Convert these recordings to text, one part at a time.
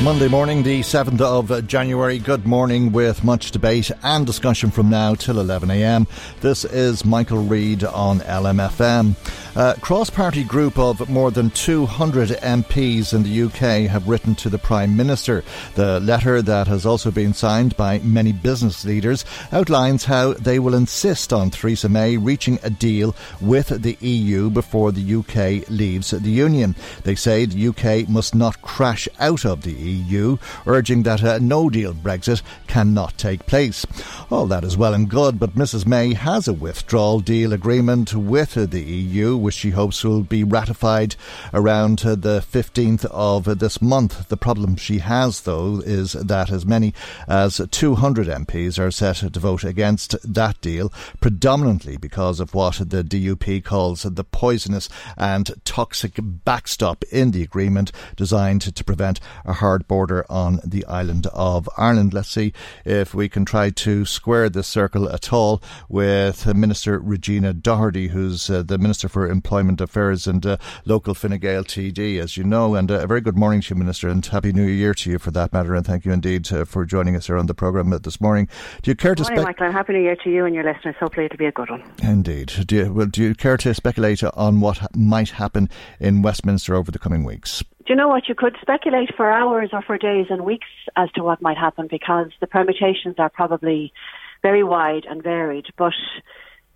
Monday morning, the 7th of January. Good morning with much debate and discussion from now till 11am. This is Michael Reade on LMFM. A cross party group of more than 200 MPs in the UK have written to the Prime Minister. The letter, that has also been signed by many business leaders, outlines how they will insist on Theresa May reaching a deal with the EU before the UK leaves the Union. They say the UK must not crash out of the EU, urging that a no deal Brexit cannot take place. All that is well and good, but Mrs May has a withdrawal deal agreement with the EU which she hopes will be ratified around the 15th of this month. The problem she has, though, is that as many as 200 MPs are set to vote against that deal, predominantly because of what the DUP calls the poisonous and toxic backstop in the agreement designed to prevent a hard border on the island of Ireland. Let's see if we can try to square this circle at all with Minister Regina Doherty, who's uh, the Minister for Employment Affairs and uh, local Fine Gael TD, as you know. And uh, a very good morning to you, Minister, and Happy New Year to you for that matter. And thank you indeed uh, for joining us here on the programme this morning. Do you care to speculate? Michael, and Happy New Year to you and your listeners. Hopefully it'll be a good one. Indeed. Do you, well, do you care to speculate on what might happen in Westminster over the coming weeks? Do you know what? You could speculate for hours or for days and weeks as to what might happen because the permutations are probably very wide and varied. But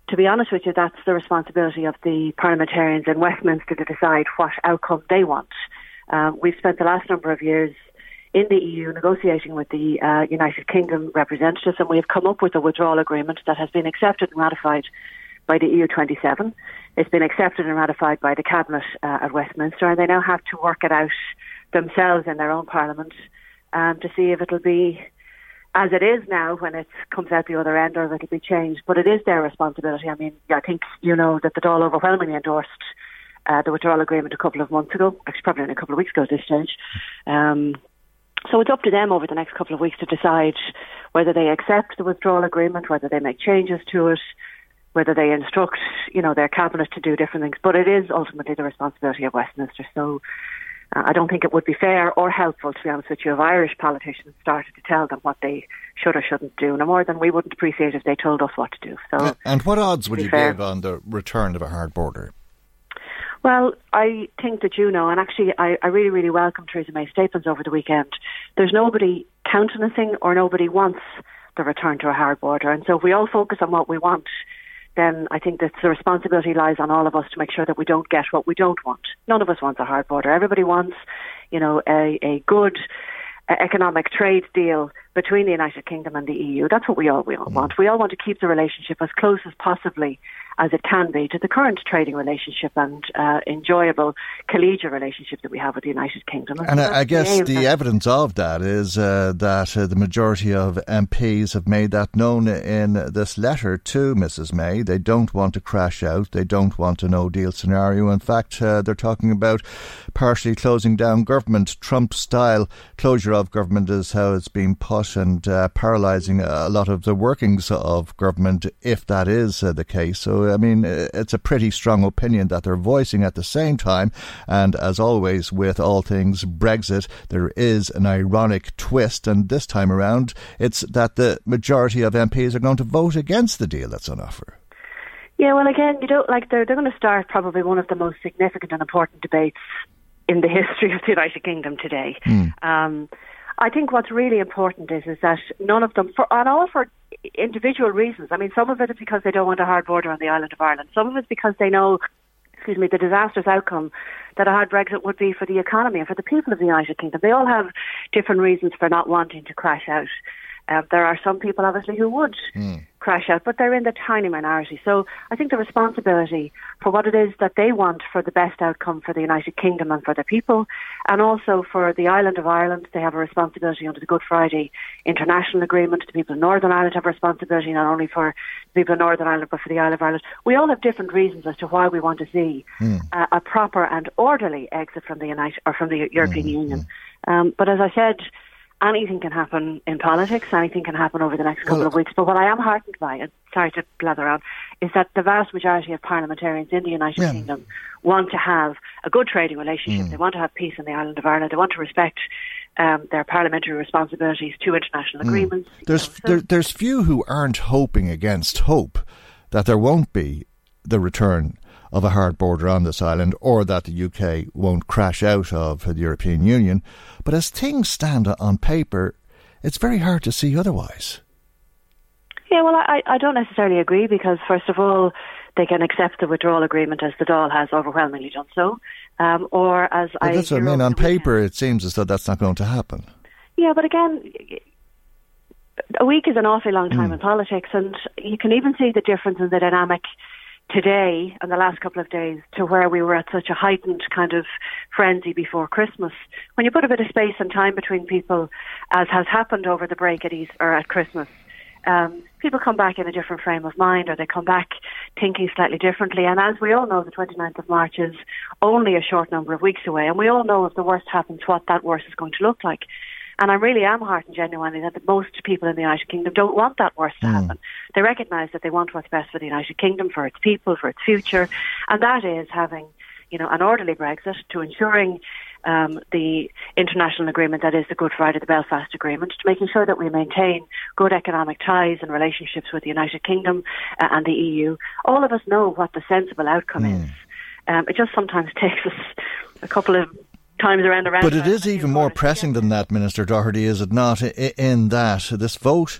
to be honest with you, that's the responsibility of the parliamentarians in Westminster to decide what outcome they want. Um, we've spent the last number of years in the EU negotiating with the uh, United Kingdom representatives, and we have come up with a withdrawal agreement that has been accepted and ratified by the EU 27. It's been accepted and ratified by the Cabinet uh, at Westminster, and they now have to work it out themselves in their own Parliament um, to see if it'll be as it is now when it comes out the other end or if it'll be changed. But it is their responsibility. I mean, I think you know that the Dáil overwhelmingly endorsed uh, the withdrawal agreement a couple of months ago, actually probably in a couple of weeks ago at this stage. Um, so it's up to them over the next couple of weeks to decide whether they accept the withdrawal agreement, whether they make changes to it, whether they instruct, you know, their cabinet to do different things. But it is ultimately the responsibility of Westminster. So uh, I don't think it would be fair or helpful, to be honest with you, if Irish politicians started to tell them what they should or shouldn't do, no more than we wouldn't appreciate if they told us what to do. So, and what odds would you fair. give on the return of a hard border? Well, I think that you know, and actually, I, I really, really welcome Theresa May's statements over the weekend. There's nobody countenancing or nobody wants the return to a hard border, and so if we all focus on what we want, then I think that the responsibility lies on all of us to make sure that we don't get what we don't want. None of us wants a hard border. Everybody wants, you know, a, a good uh, economic trade deal between the United Kingdom and the EU. That's what we all, we all want. We all want to keep the relationship as close as possibly as it can be to the current trading relationship and uh, enjoyable collegial relationship that we have with the United Kingdom. And, and I, I guess the, the evidence of that is uh, that uh, the majority of MPs have made that known in this letter to Mrs May. They don't want to crash out. They don't want a no deal scenario. In fact, uh, they're talking about partially closing down government. Trump style closure of government is how it's being put out and uh, paralysing a lot of the workings of government if that is uh, the case. So, I mean, it's a pretty strong opinion that they're voicing at the same time. And as always, with all things Brexit, there is an ironic twist. And this time around, it's that the majority of MPs are going to vote against the deal that's on offer. Yeah, well, again, you don't like they're they're going to start probably one of the most significant and important debates in the history of the United Kingdom today. Mm. Um, I think what's really important is is that none of them, for and all for individual reasons. I mean, some of it is because they don't want a hard border on the island of Ireland. Some of it's because they know, excuse me, the disastrous outcome that a hard Brexit would be for the economy and for the people of the United Kingdom. They all have different reasons for not wanting to crash out. Uh, there are some people, obviously, who would mm. Crash out, but they're in the tiny minority. So I think the responsibility for what it is that they want for the best outcome for the United Kingdom and for their people, and also for the island of Ireland, they have a responsibility under the Good Friday International Agreement. The people of Northern Ireland have a responsibility not only for the people of Northern Ireland, but for the Isle of Ireland. We all have different reasons as to why we want to see mm. uh, a proper and orderly exit from the United or from the European mm. Union. Um, but as I said, anything can happen in politics, anything can happen over the next couple well, of weeks. But what I am heartened by, and sorry to blather on, is that the vast majority of parliamentarians in the United yeah. Kingdom want to have a good trading relationship. Mm. They want to have peace in the island of Ireland. They want to respect um, their parliamentary responsibilities to international mm. agreements. There's there, there's few who aren't hoping against hope that there won't be the return of a hard border on this island or that the UK won't crash out of the European Union. But as things stand on paper, it's very hard to see otherwise. Yeah, well, I, I don't necessarily agree because, first of all, they can accept the withdrawal agreement as the Dáil has overwhelmingly done so, um, or as I. That's what I mean. On paper, it seems as though that's not going to happen. Yeah, but again, a week is an awfully long time mm. in politics, and you can even see the difference in the dynamic today and the last couple of days to where we were at such a heightened kind of frenzy before Christmas. When you put a bit of space and time between people, as has happened over the break at East or at Christmas, um, people come back in a different frame of mind or they come back thinking slightly differently. And as we all know, the 29th of March is only a short number of weeks away. And we all know if the worst happens, what that worst is going to look like. And I really am heartened genuinely that most people in the United Kingdom don't want that worse to mm. happen. They recognise that they want what's best for the United Kingdom, for its people, for its future, and that is having, you know, an orderly Brexit to ensuring um, the international agreement that is the Good Friday, the Belfast Agreement, to making sure that we maintain good economic ties and relationships with the United Kingdom uh, and the EU. All of us know what the sensible outcome mm. is. Um, it just sometimes takes us a couple of times around around. But it is even more pressing than that, Minister Doherty, is it not? In that this vote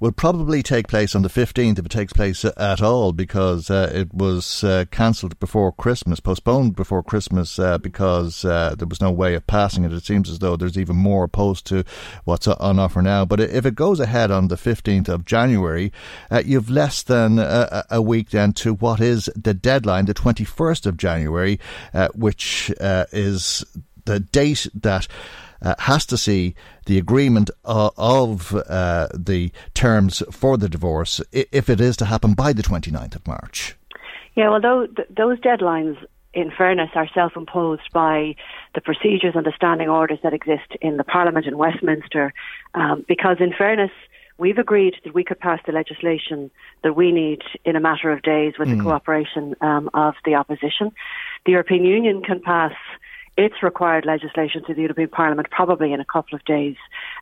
will probably take place on the 15th if it takes place at all because uh, it was uh, cancelled before Christmas, postponed before Christmas uh, because uh, there was no way of passing it. It seems as though there's even more opposed to what's on offer now. But if it goes ahead on the 15th of January, uh, you've less than a, a, week then to what is the deadline, the 21st of January, uh, which is the date that uh, has to see the agreement uh, of uh, the terms for the divorce if it is to happen by the 29th of March. Yeah, well, those, those deadlines, in fairness, are self imposed by the procedures and the standing orders that exist in the Parliament in Westminster, um, because, in fairness, we've agreed that we could pass the legislation that we need in a matter of days with mm. the cooperation um, of the opposition. The European Union can pass its required legislation to the European Parliament probably in a couple of days.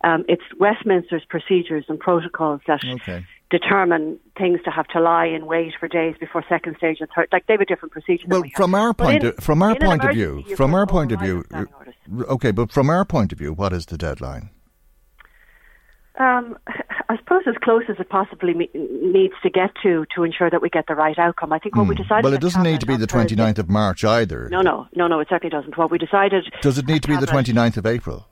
Um, it's Westminster's procedures and protocols that okay. determine things to have to lie in wait for days before second stage and third. Like they have a different procedure. Well, we from our point, in, of, from our point of view, from our point of view, okay, but from our point of view, what is the deadline? Um, I as close as it possibly me- needs to get to to ensure that we get the right outcome. I think what mm. we hmm. decided. Well, it doesn't need to be the 29th of March either. No, no, no, no. It certainly doesn't. What we decided. Does it need to be the 29th of April?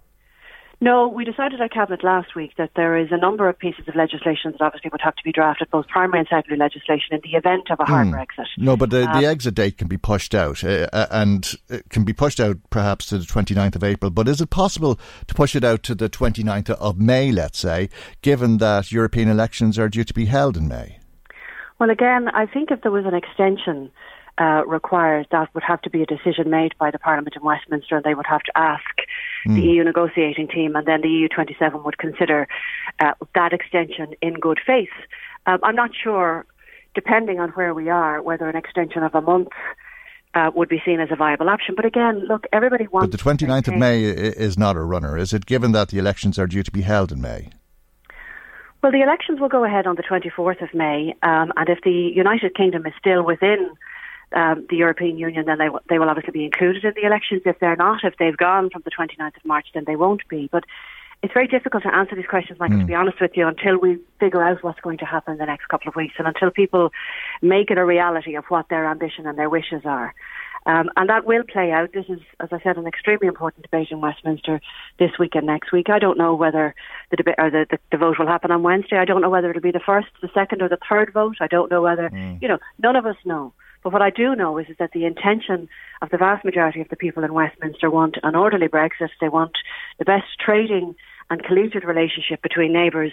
No, we decided at Cabinet last week that there is a number of pieces of legislation that obviously would have to be drafted, both primary and secondary legislation, in the event of a hard mm. Brexit. No, but the, um, the, exit date can be pushed out, uh, uh and it can be pushed out perhaps to the 29th of April. But is it possible to push it out to the 29th of May, let's say, given that European elections are due to be held in May? Well, again, I think if there was an extension uh, required, that would have to be a decision made by the Parliament in Westminster, and they would have to ask mm. the hmm. EU negotiating team, and then the EU 27 would consider uh, that extension in good faith. Um, I'm not sure, depending on where we are, whether an extension of a month uh, would be seen as a viable option. But again, look, everybody wants. But the 29th of May is not a runner, is it, given that the elections are due to be held in May? Well, the elections will go ahead on the 24th of May, um, and if the United Kingdom is still within um, the European Union, then they, w- they will obviously be included in the elections. If they're not, if they've gone from the 29th of March, then they won't be. But it's very difficult to answer these questions, Michael, mm. to be honest with you, until we figure out what's going to happen in the next couple of weeks and until people make it a reality of what their ambition and their wishes are. Um, and that will play out. This is, as I said, an extremely important debate in Westminster this week and next week. I don't know whether the debate or the, the, the vote will happen on Wednesday. I don't know whether it'll be the first, the second, or the third vote. I don't know whether, mm. you know, none of us know. But what I do know is, is that the intention of the vast majority of the people in Westminster want an orderly Brexit. They want the best trading and collegiate relationship between neighbours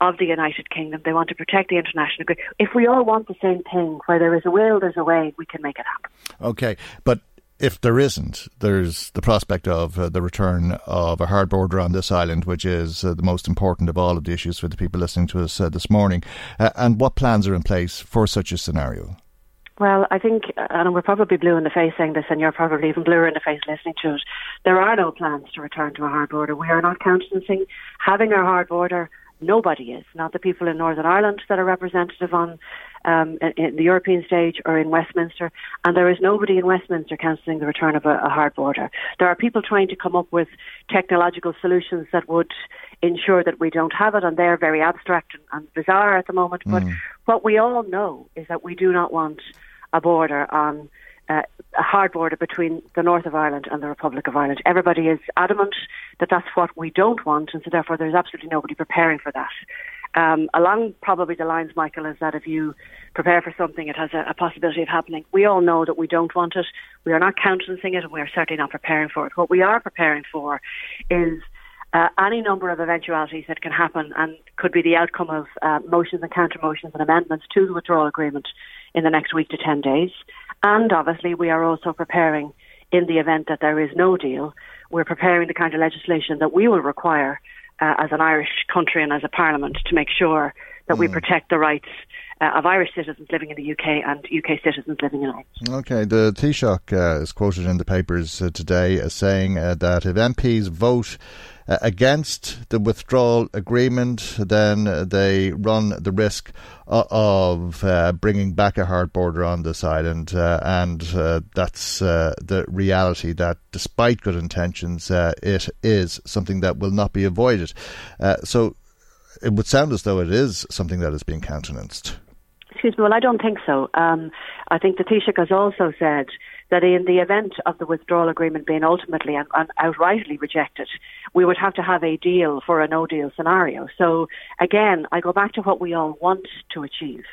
of the United Kingdom. They want to protect the international agreement. If we all want the same thing, where there is a will, there's a way, we can make it happen. Okay, but if there isn't, there's the prospect of uh, the return of a hard border on this island, which is uh, the most important of all of the issues for the people listening to us uh, this morning. Uh, and what plans are in place for such a scenario? Well, I think, and we're probably blue in the face saying this, and you're probably even bluer in the face listening to it. There are no plans to return to a hard border. We are not countenancing having a hard border. Nobody is. Not the people in Northern Ireland that are representative on um, in, the European stage or in Westminster, and there is nobody in Westminster cancelling the return of a, a hard border. There are people trying to come up with technological solutions that would ensure that we don't have it, and they're very abstract and, and bizarre at the moment. Mm. But what we all know is that we do not want a border on uh, a hard border between the north of Ireland and the Republic of Ireland. Everybody is adamant that that's what we don't want, and so therefore there's absolutely nobody preparing for that. Um, along probably the lines, Michael, is that if you prepare for something, it has a, a, possibility of happening. We all know that we don't want it. We are not countenancing it, and we are certainly not preparing for it. What we are preparing for is uh, any number of eventualities that can happen and could be the outcome of uh, motions and counter motions and amendments to the withdrawal agreement in the next week to 10 days. And obviously, we are also preparing, in the event that there is no deal, we're preparing the kind of legislation that we will require uh, as an Irish country and as a parliament to make sure that mm. we protect the rights uh, of Irish citizens living in the UK and UK citizens living in Ireland. Okay, the Taoiseach uh, is quoted in the papers uh, today as saying uh, that if MPs vote uh, against the withdrawal agreement, then they run the risk of uh, bringing back a hard border on this island, uh, and uh, that's uh, the reality. That despite good intentions, uh, it is something that will not be avoided. so it would sound as though it is something that is being countenanced. Excuse me. Well, I don't think so. Um, I think the Taoiseach has also said that in the event of the withdrawal agreement being ultimately and, and outrightly rejected, we would have to have a deal for a no deal scenario. So again, I go back to what we all want to achieve,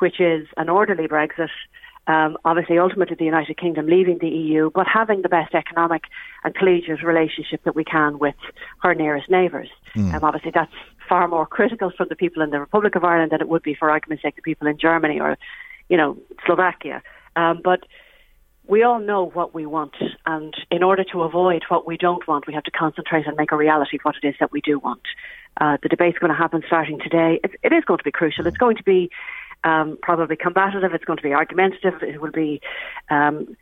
which is an orderly Brexit. Um, obviously, ultimately, the United Kingdom leaving the EU, but having the best economic and collegiate relationship that we can with her nearest neighbours. Mm. Um, obviously, that's far more critical for the people in the Republic of Ireland than it would be, for argument's sake, the people in Germany or, you know, Slovakia. Um, but we all know what we want, and in order to avoid what we don't want, we have to concentrate and make a reality of what it is that we do want. Uh, the debate's going to happen starting today. It, it is going to be crucial. It's going to be um, probably combative. It's going to be argumentative. It will be um,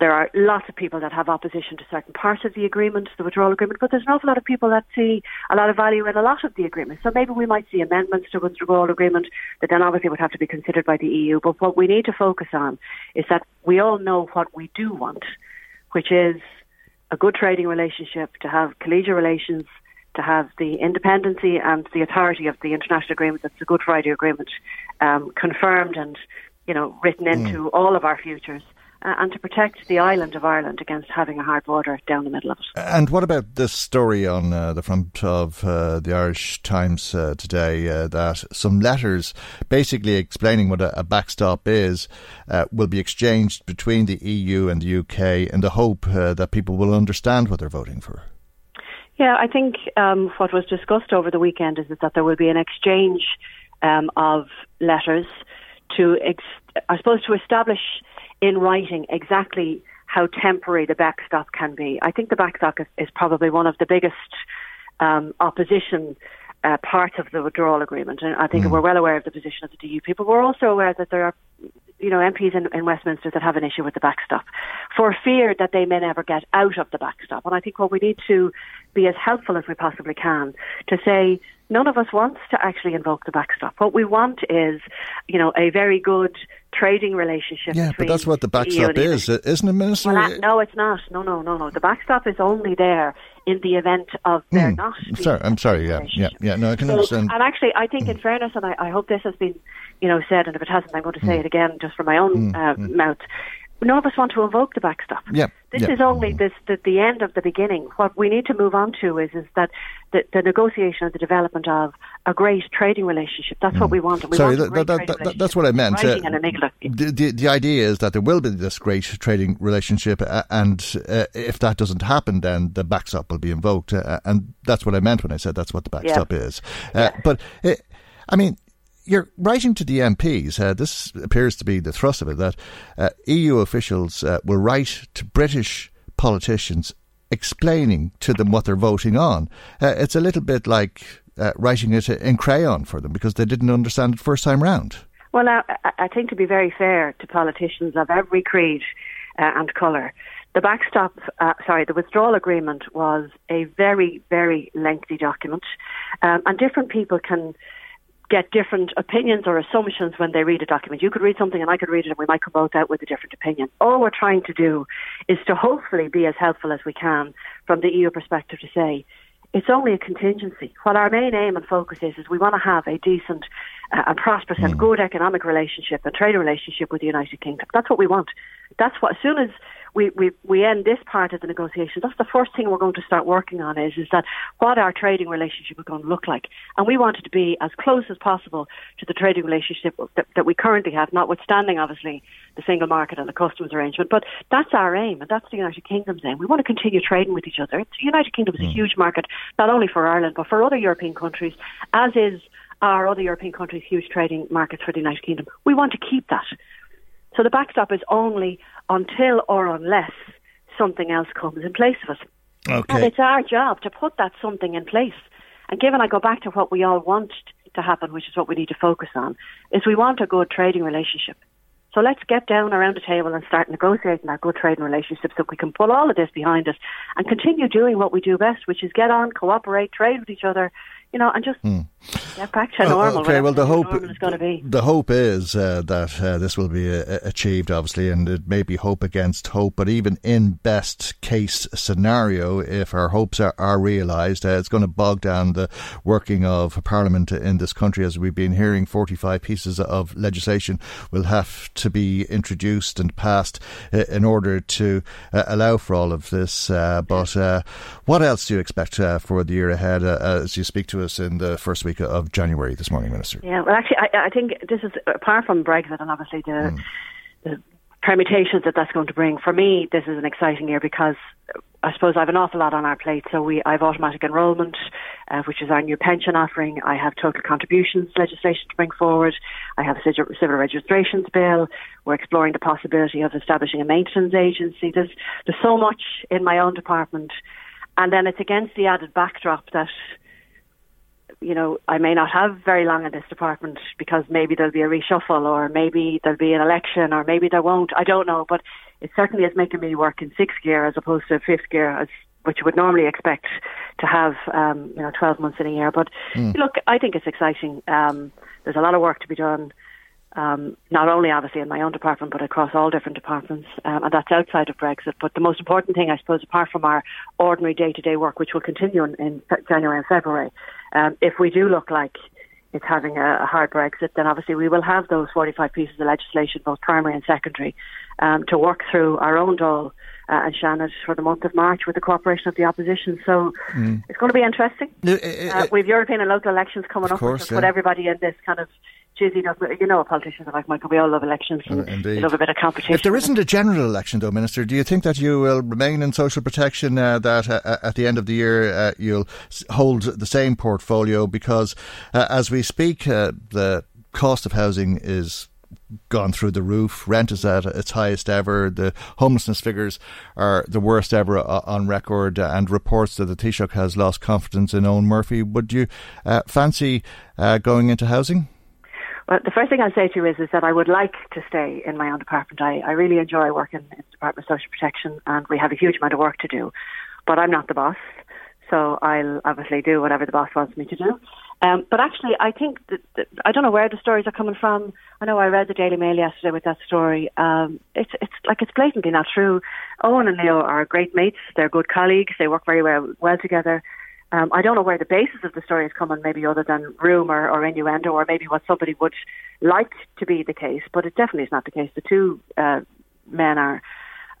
there are lots of people that have opposition to certain parts of the agreement, the withdrawal agreement, but there's an awful lot of people that see a lot of value in a lot of the agreement. So maybe we might see amendments to the withdrawal agreement that then obviously would have to be considered by the EU. But what we need to focus on is that we all know what we do want, which is a good trading relationship, to have collegial relations, to have the independency and the authority of the international agreement, that's the Good Friday Agreement, um, confirmed and you know written into mm. all of our futures uh, and to protect the island of Ireland against having a hard border down the middle of it. And what about this story on uh, the front of uh, the Irish Times uh, today uh, that some letters basically explaining what a, a backstop is uh, will be exchanged between the EU and the UK in the hope that people will understand what they're voting for? Yeah, I think um, what was discussed over the weekend is that there will be an exchange um, of letters to, ex- I suppose, to establish in writing exactly how temporary the backstop can be. I think the backstop is, is probably one of the biggest um, opposition uh, part of the withdrawal agreement. And I think Mm. we're well aware of the position of the DUP, but we're also aware that there are, you know, MPs in, in Westminster that have an issue with the backstop for fear that they may never get out of the backstop. And I think what we need to be as helpful as we possibly can to say none of us wants to actually invoke the backstop. What we want is, you know, a very good trading relationship. Yeah, but that's what the backstop the is, isn't it, Minister? well, that- no, it's not. No, no, no, no. The backstop is only there in the event of there Hmm. not. I'm sorry, I'm sorry. Yeah, yeah, yeah. No, I can So- understand. And actually, I think, in fairness, and I, I hope this has been, you know, said, and if it hasn't, I'm going to say Hmm. it again, just from my own uh, mouth. None of us want to invoke the backstop. Yeah, This yeah. is only this the, the end of the beginning. What we need to move on to is is that the, the negotiation and the development of a great trading relationship. That's what we want. We. Sorry, want that, that, that, that, that's what I meant. Uh, the, the, the idea is that there will be this great trading relationship, uh, and uh, if that doesn't happen, then the backstop will be invoked. Uh, and that's what I meant when I said that's what the backstop is. Uh, But, uh, I mean, you're writing to the MPs. Uh, this appears to be the thrust of it that uh, EU officials uh, will write to British politicians explaining to them what they're voting on. Uh, it's a little bit like uh, writing it in crayon for them because they didn't understand it first time round. Well, I, I think to be very fair to politicians of every creed uh, and colour, the backstop, uh, sorry, the withdrawal agreement was a very, very lengthy document, um, and different people can get different opinions or assumptions when they read a document. You could read something and I could read it and we might come both out with a different opinion. All we're trying to do is to hopefully be as helpful as we can from the EU perspective to say, it's only a contingency. What our main aim and focus is, is we want to have a decent uh, and prosperous and good economic relationship and trade relationship with the United Kingdom. That's what we want. That's what, as soon as we, we, we end this part of the negotiation, that's the first thing we're going to start working on is, is that what our trading relationship is going to look like. And we want it to be as close as possible to the trading relationship that, that we currently have, notwithstanding, obviously, the single market and the customs arrangement. But that's our aim, and that's the United Kingdom's aim. We want to continue trading with each other. The United Kingdom is a hmm. huge market, not only for Ireland, but for other European countries, as is our other European countries' huge trading markets for the United Kingdom. We want to keep that. So the backstop is only until or unless something else comes in place of it. And it's our job to put that something in place. And given I go back to what we all want to happen, which is what we need to focus on, is we want a good trading relationship. So let's get down around the table and start negotiating that good trading relationship so we can pull all of this behind us and continue doing what we do best, which is get on, cooperate, trade with each other, you know, and just get back to Oh, normal. okay, well, the hope is going to be. the hope is uh, that uh, this will be uh, achieved, obviously, and it may be hope against hope. But even in best case scenario, if our hopes are, are realised, uh, it's going to bog down the working of Parliament in this country, as we've been hearing. Forty-five pieces of legislation will have to be introduced and passed uh, in order to uh, allow for all of this. Uh, but uh, what else do you expect uh, for the year ahead uh, as you speak to us in the first week of January this morning, Minister? Yeah, well, actually, I, I think this is apart from Brexit and obviously the, the permutations that that's going to bring. For me, this is an exciting year because I suppose I have an awful lot on our plate. So we, I have automatic enrolment, uh, which is our new pension offering. I have total contributions legislation to bring forward. I have a civil civil registrations bill. We're exploring the possibility of establishing a maintenance agency. There's there's so much in my own department, and then it's against the added backdrop that you know, I may not have very long in this department because maybe there'll be a reshuffle or maybe there'll be an election or maybe there won't. I don't know, but it certainly is making me work in sixth gear as opposed to fifth gear, as which you would normally expect to have, um, you know, 12 months in a year. But look, I think it's exciting. Um, there's a lot of work to be done. Um, not only obviously in my own department, but across all different departments, um, and that's outside of Brexit. But the most important thing, I suppose, apart from our ordinary day-to-day work, which will continue in, in January and February, um, if we do look like it's having a, a hard Brexit, then obviously we will have those 45 pieces of legislation, both primary and secondary, um, to work through our own Dáil uh, and Seanad for the month of March with the cooperation of the opposition. So it's going to be interesting. Uh, we've European and local elections coming Of up, course, which will put everybody in this kind of You know, what politicians are like, Michael. We all love elections. And Uh, indeed. Love a bit of competition. If there isn't a general election, though, Minister, do you think that you will remain in social protection? Uh, that uh, at the end of the year uh, you'll hold the same portfolio because, uh, as we speak, uh, the cost of housing is gone through the roof. Rent is at its highest ever. The homelessness figures are the worst ever on record, and reports that the Taoiseach has lost confidence in Eoin Murphy. Would you uh, fancy uh, going into housing? Well, the first thing I'll say to you is, is that I would like to stay in my own department. I, I really enjoy working in the Department of Social Protection, and we have a huge amount of work to do. But I'm not the boss, so I'll obviously do whatever the boss wants me to do. Um, but actually, I think that, that, I don't know where the stories are coming from. I know I read the Daily Mail yesterday with that story. Um, it's it's like it's blatantly not true. Eoin and Leo are great mates. They're good colleagues. They work very well well together. Um, I don't know where the basis of the story is coming, maybe other than rumour or innuendo, or maybe what somebody would like to be the case, but it definitely is not the case. The two uh, men are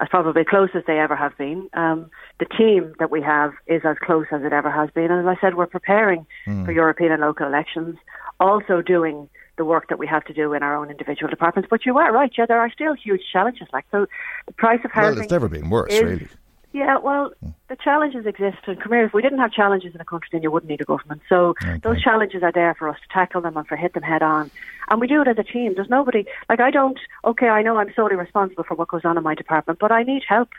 as probably close as they ever have been. Um, the team that we have is as close as it ever has been. And as I said, we're preparing mm. for European and local elections, also doing the work that we have to do in our own individual departments. But you are right, yeah, there are still huge challenges. Like so, the price of housing. Well, it's never been worse, really. Yeah, well, the challenges exist. And come here, if we didn't have challenges in the country, then you wouldn't need a government. So okay. those challenges are there for us to tackle them and for hit them head on. And we do it as a team. There's nobody, like I don't, okay, I know I'm solely responsible for what goes on in my department, but I need help.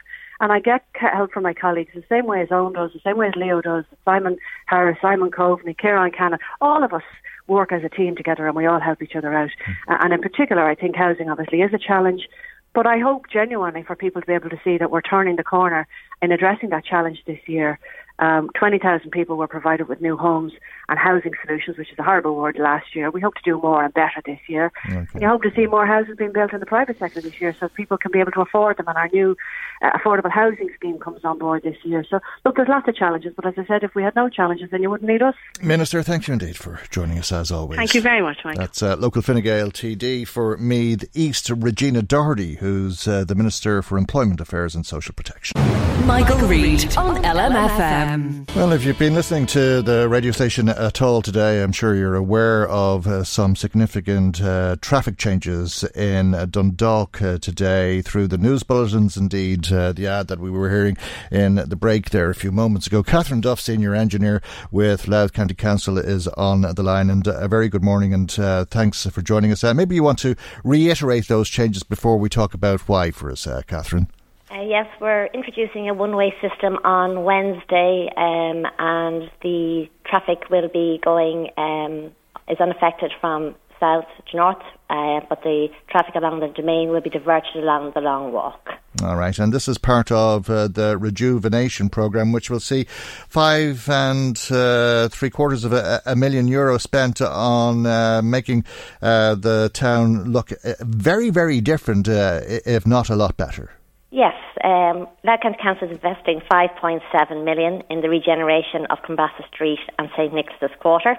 And I get help from my colleagues the same way as Eoin does, the same way as Leo does, Simon Harris, Simon Coveney, Ciarán Cannon, all of us work as a team together and we all help each other out. Mm. And in particular, I think housing obviously is a challenge. But I hope genuinely for people to be able to see that we're turning the corner in addressing that challenge this year. Um, 20,000 people were provided with new homes and housing solutions, which is a horrible word last year. We hope to do more and better this year. Okay. We hope to see more houses being built in the private sector this year so people can be able to afford them. And our new uh, affordable housing scheme comes on board this year. So, look, there's lots of challenges. But as I said, if we had no challenges, then you wouldn't need us. Minister, thank you indeed for joining us as always. Thank you very much, Mike. That's uh, local Fine Gael TD for Meath East, Regina Doherty, who's uh, the Minister for Employment Affairs and Social Protection. Michael Reade on LMFM. Well, if you've been listening to the radio station at all today, I'm sure you're aware of uh, some significant uh, traffic changes in uh, Dundalk uh, today through the news bulletins. Indeed, uh, the ad that we were hearing in the break there a few moments ago. Catherine Duff, senior engineer with Louth County Council, is on the line. And a very good morning and thanks for joining us. maybe you want to reiterate those changes before we talk about why for us, Catherine. Uh, yes, we're introducing a one-way system on Wednesday, um, and the traffic will be going um, is unaffected from south to north, uh, but the traffic along the domain will be diverted along the long walk. All right, and this is part of uh, the rejuvenation program, which will see five and uh, three quarters of a, a, million euro spent on uh, making uh, the town look uh, very, very different, if not a lot better. Yes, um, County Council is investing 5.7 million in the regeneration of Clanbrassil Street and St Nicholas Quarter.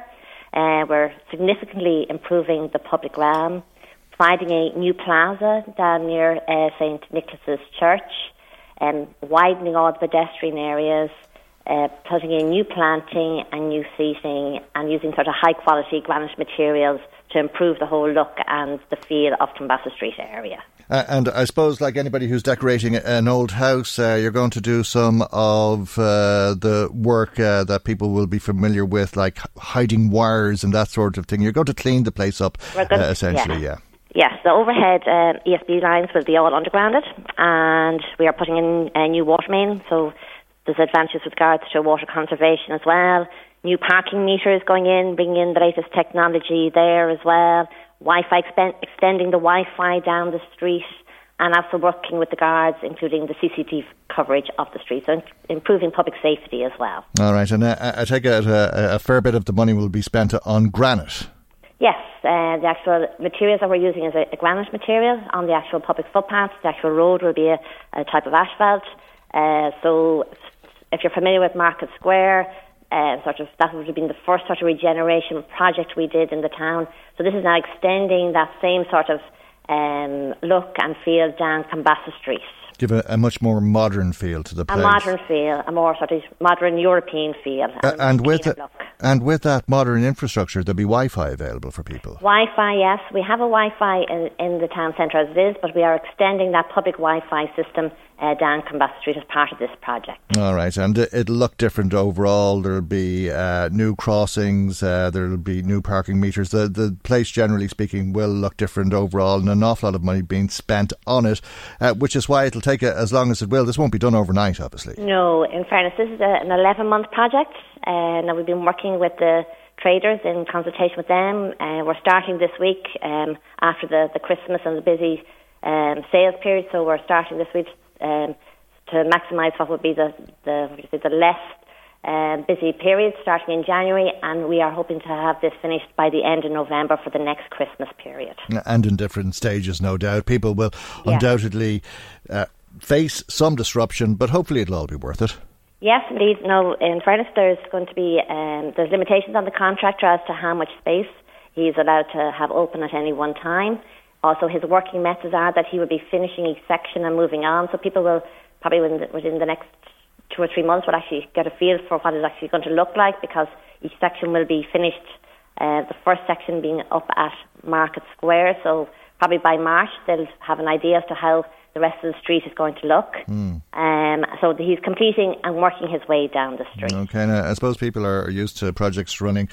Uh, we're significantly improving the public realm, providing a new plaza down near uh, St Nicholas's Church, and um, widening all the pedestrian areas, uh, putting in new planting and new seating, and using sort of high quality granite materials to improve the whole look and the feel of Clanbrassil Street area. Uh, and I suppose, like anybody who's decorating an old house, uh, you're going to do some of uh, the work uh, that people will be familiar with, like hiding wires and that sort of thing. You're going to clean the place up, uh, essentially, yeah. yeah. Yes, the overhead uh, ESB lines will be all undergrounded, and we are putting in a new water main. So there's advantages with regards to water conservation as well. New parking meters going in, bringing in the latest technology there as well. Wi-Fi extending the Wi-Fi down the street, and also working with the guards, including the CCTV coverage of the street, so improving public safety as well. All right, and uh, I take it a, a, fair bit of the money will be spent on granite. Yes, uh, the actual materials that we're using is a, a, granite material on the actual public footpath. The actual road will be a, a type of asphalt. Uh, so, if you're familiar with Market Square, uh, sort of that would have been the first sort of regeneration project we did in the town. So this is now extending that same sort of um, look and feel down Clanbrassil Street. Give a, a, much more modern feel to the place. A modern feel, a more sort of modern European feel. Uh, and with a, And with that modern infrastructure, there'll be Wi-Fi available for people. Wi-Fi, yes, we have a Wi-Fi in, in the town centre as it is, but we are extending that public Wi-Fi system uh, down Clanbrassil Street as part of this project. All right, and it'll look different overall. There'll be uh, new crossings, uh, there'll be new parking meters. The the place, generally speaking, will look different overall, and an awful lot of money being spent on it, uh, which is why it'll take as long as it will. This won't be done overnight, obviously. No, in fairness, this is a, an 11 month project, and uh, we've been working with the traders in consultation with them. Uh, we're starting this week um, after the, the Christmas and the busy um, sales period, so we're starting this week um, to maximise what would be the the, the less um, busy period starting in January, and we are hoping to have this finished by the end of November for the next Christmas period. And in different stages, no doubt. People will yeah. undoubtedly uh, face some disruption, but hopefully it'll all be worth it. Yes, indeed. No, in fairness, there's going to be um, there's limitations on the contractor as to how much space he's allowed to have open at any one time. Also, his working methods are that he will be finishing each section and moving on. So people will probably within the, within the next two or three months will actually get a feel for what it's actually going to look like because each section will be finished. Uh, the first section being up at Market Square. So probably by March they'll have an idea as to how the rest of the street is going to look. Mm. Um, so he's completing and working his way down the street. Okay, now, I suppose people are used to projects running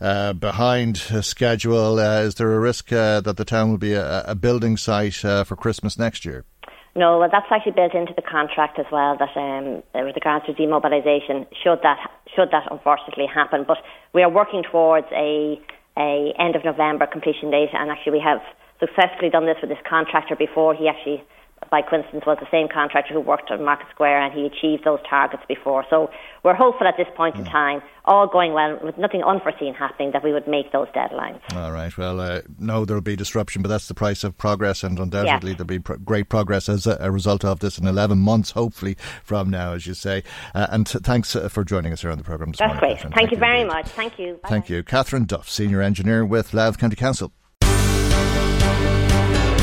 uh, behind schedule. Uh, is there a risk uh, that the town will be a, a building site uh, for Christmas next year? No, well, that's actually built into the contract as well. That um, with regards to demobilisation, should that should that unfortunately happen, but we are working towards a a end of November completion date, and actually we have successfully done this with this contractor before. He actually by coincidence, was the same contractor who worked on Market Square and he achieved those targets before. So we're hopeful at this point mm. in time, all going well, with nothing unforeseen happening, that we would make those deadlines. All right. Well, uh, no, there'll be disruption, but that's the price of progress, and undoubtedly there'll be pro- great progress as a, a, result of this in 11 months, hopefully, from now, as you say. Uh, and t- thanks uh, for joining us here on the programme That's morning, great. Thank, Thank, you very indeed. much. Thank you. Bye Thank you. Catherine Duff, Senior Engineer with Louth County Council.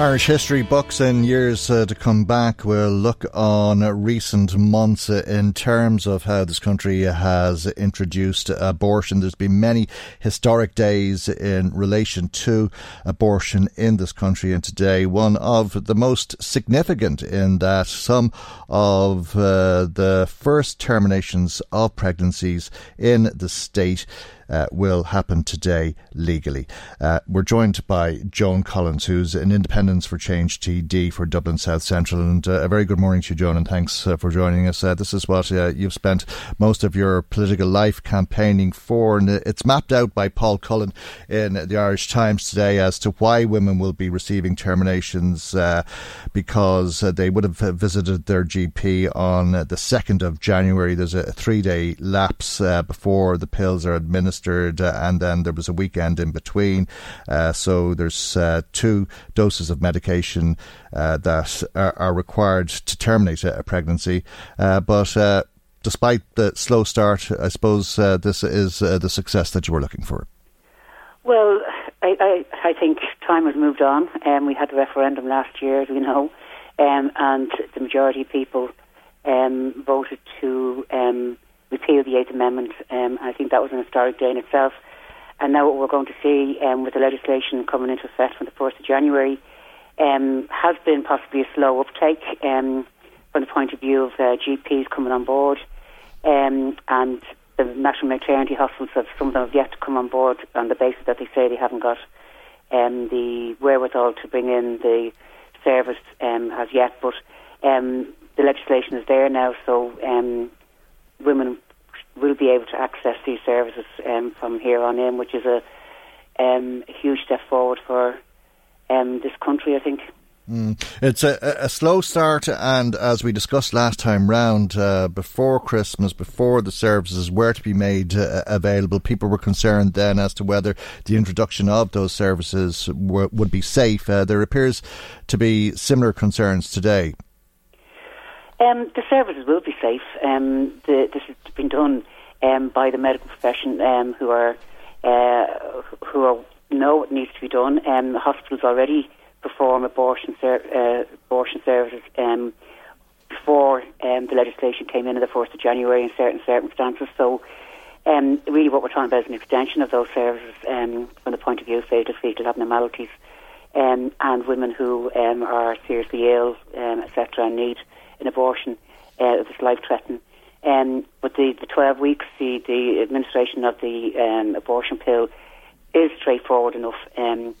Irish history books in years uh, to come back will look on recent months in terms of how this country has introduced abortion. There's been many historic days in relation to abortion in this country, and today one of the most significant in that some of uh, the first terminations of pregnancies in the state uh, will happen today legally. Uh, we're joined by Joan Collins, who's an Independents for Change TD for Dublin South Central. And uh, a very good morning to you, Joan, and thanks uh, for joining us. Uh, this is what uh, you've spent most of your political life campaigning for, and it's mapped out by Paul Cullen in the Irish Times today as to why women will be receiving terminations because they would have visited their GP on the 2nd of January. There's a three day lapse before the pills are administered administered, uh, and then there was a weekend in between. Uh, so there's uh, two doses of medication that are, are, required to terminate a, pregnancy, but despite the slow start, I suppose uh, this is uh, the success that you were looking for. Well, I, I, I think time has moved on. Um, we had the referendum last year, as we know, um, and the majority of people um, voted to um, repeal the Eighth Amendment. Um, I think that was an historic day in itself. And now what we're going to see um, with the legislation coming into effect from the 1st of January um, has been possibly a slow uptake um, from the point of view of uh, GPs coming on board. Um, and the national maternity hospitals, have, some of them have yet to come on board on the basis that they say they haven't got um, the wherewithal to bring in the service um, as yet. But the legislation is there now, so women will be able to access these services um, from here on in, which is a, um, huge step forward for um, this country, I think. Mm. It's a, a, slow start, and as we discussed last time round, uh, before Christmas, before the services were to be made uh, available, people were concerned then as to whether the introduction of those services w- would be safe. Uh, there appears to be similar concerns today. Um, the services will be safe. Um, the, this has been done um, by the medical profession, um, who are uh, who are know what needs to be done. Um, the hospitals already perform abortion ser- uh, abortion services um, before um, the legislation came in on the first of January in certain circumstances. So. Really, what we're talking about is an extension of those services from the point of view of fatal fetal abnormalities and women who are seriously ill, etc., and need an abortion uh, if it's life threatening. Um, but the, the 12 weeks, the, the administration of the um, abortion pill is straightforward enough. Um,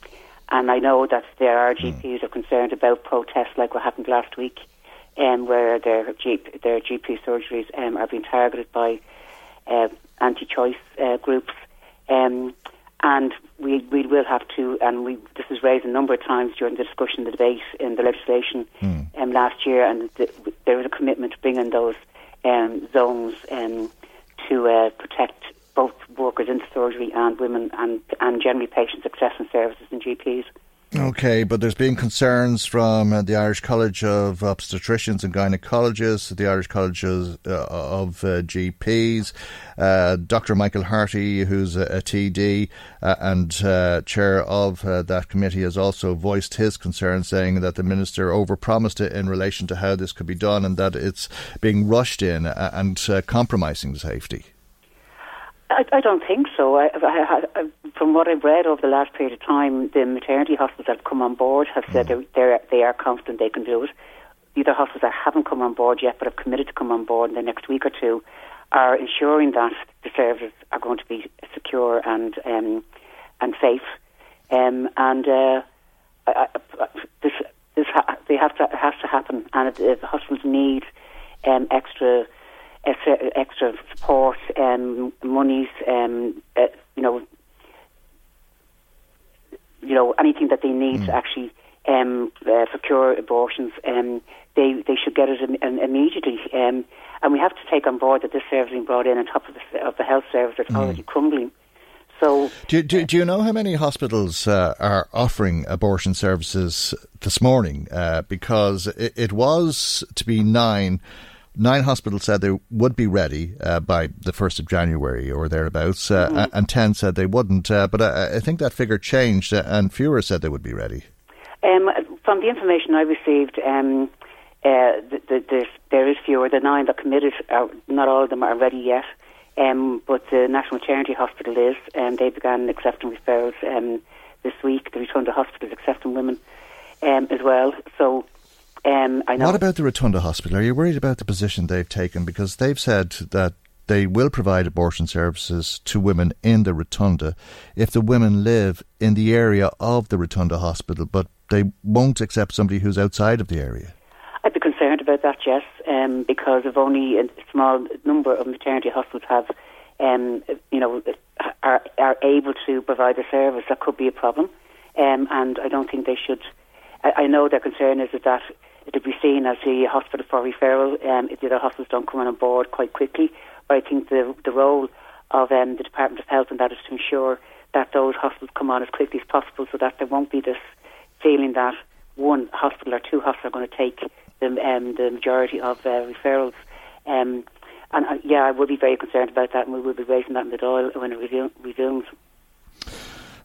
and I know that there are GPs who are concerned about protests like what happened last week, um, where their, GP, their GP surgeries um, are being targeted by uh, anti-choice uh, groups. Um, and we, we will have to, and we, this was raised a number of times during the discussion, the debate in the legislation Hmm. um, last year, and the, there is a commitment to bring in those um, zones um, to uh, protect both workers in surgery and women and, and generally patient success and services and GPs. Okay, but there's been concerns from uh, the Irish College of Obstetricians and Gynecologists, the Irish Colleges uh, of uh, GPs, uh, Dr. Michael Harty, who's a, a TD uh, and uh, chair of that committee, has also voiced his concern, saying that the minister overpromised it in relation to how this could be done and that it's being rushed in and compromising safety. I, I don't think so. I, I, from what I've read over the last period of time, the maternity hospitals that have come on board have said mm. they're, they are confident they can do it. The other hospitals that haven't come on board yet but have committed to come on board in the next week or two are ensuring that the services are going to be secure and um, and safe. Um, and uh, I, I, this this ha- they have to has to happen, and it, the hospitals need um, extra extra, extra support, um, monies, um, uh, you know, you know anything that they need mm. to actually um, uh, procure abortions. Um, they they should get it Im- Im- immediately. Um, and we have to take on board that this service being brought in on top of the, of the health service that's mm. already crumbling. So, do, do, do, you know how many hospitals uh, are offering abortion services this morning? Uh, because it, it was to be nine nine hospitals said they would be ready uh, by the 1st of January or thereabouts, uh, mm-hmm. and 10 said they wouldn't. Uh, but I, I, think that figure changed, uh, and fewer said they would be ready. Um, from the information I received, um, uh, the, the, there is fewer. The nine that committed, are, not all of them are ready yet. Um, but the National Charity Hospital is, and they began accepting referrals um, this week. The Rotunda Hospital is accepting women um, as well. So um, what about the Rotunda Hospital? Are you worried about the position they've taken? Because they've said that they will provide abortion services to women in the Rotunda if the women live in the area of the Rotunda Hospital, but they won't accept somebody who's outside of the area. I'd be concerned about that, yes, um, because if only a small number of maternity hospitals have, um, you know, are, are able to provide the service, that could be a problem. Um, and I don't think they should. I, I know their concern is that it'll be seen as a hospital for referral um, if the other hospitals don't come on board quite quickly. But I think the the role of um, the Department of Health and that is to ensure that those hospitals come on as quickly as possible so that there won't be this feeling that one hospital or two hospitals are going to take the, um, the majority of uh, referrals. Um, and uh, yeah, I would be very concerned about that, and we will be raising that in the Dáil when it resumes.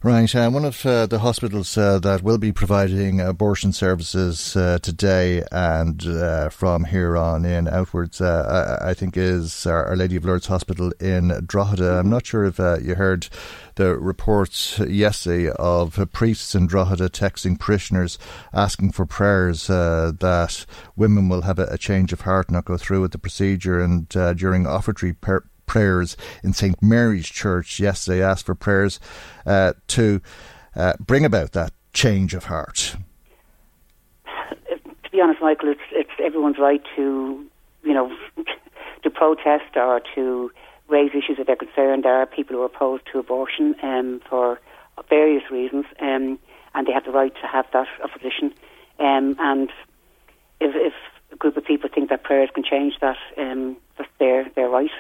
Right. Uh, one of uh, the hospitals uh, that will be providing abortion services uh, today and uh, from here on in outwards, I, I, think, is Our Lady of Lourdes Hospital in Drogheda. I'm not sure if you heard the reports yesterday of priests in Drogheda texting parishioners asking for prayers that women will have a, a, change of heart, not go through with the procedure, and during offertory per- prayers in St Mary's Church yesterday. Asked for prayers uh, to uh, bring about that change of heart. To be honest, Michael, it's it's everyone's right to you know to protest or to raise issues that they're concerned. There are people who are opposed to abortion um, for various reasons, um, and they have the right to have that opposition. Um, and if, if a group of people think that prayers can change that, um, that's their their right.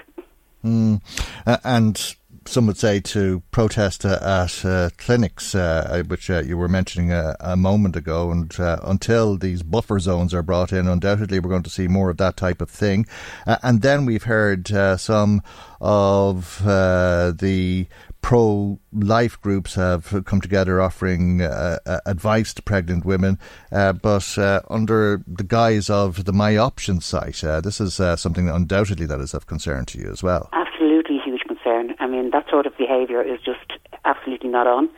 Mm. Uh, and some would say to protest uh, at uh, clinics, uh, which uh, you were mentioning a, a moment ago, and uh, until these buffer zones are brought in, undoubtedly we're going to see more of that type of thing. and then we've heard some of the pro life groups have come together offering uh, uh, advice to pregnant women, uh, but uh, under the guise of the My Options site. Uh, this is uh, something undoubtedly that is of concern to you as well. Absolutely huge concern. I mean, that sort of behaviour is just absolutely not on.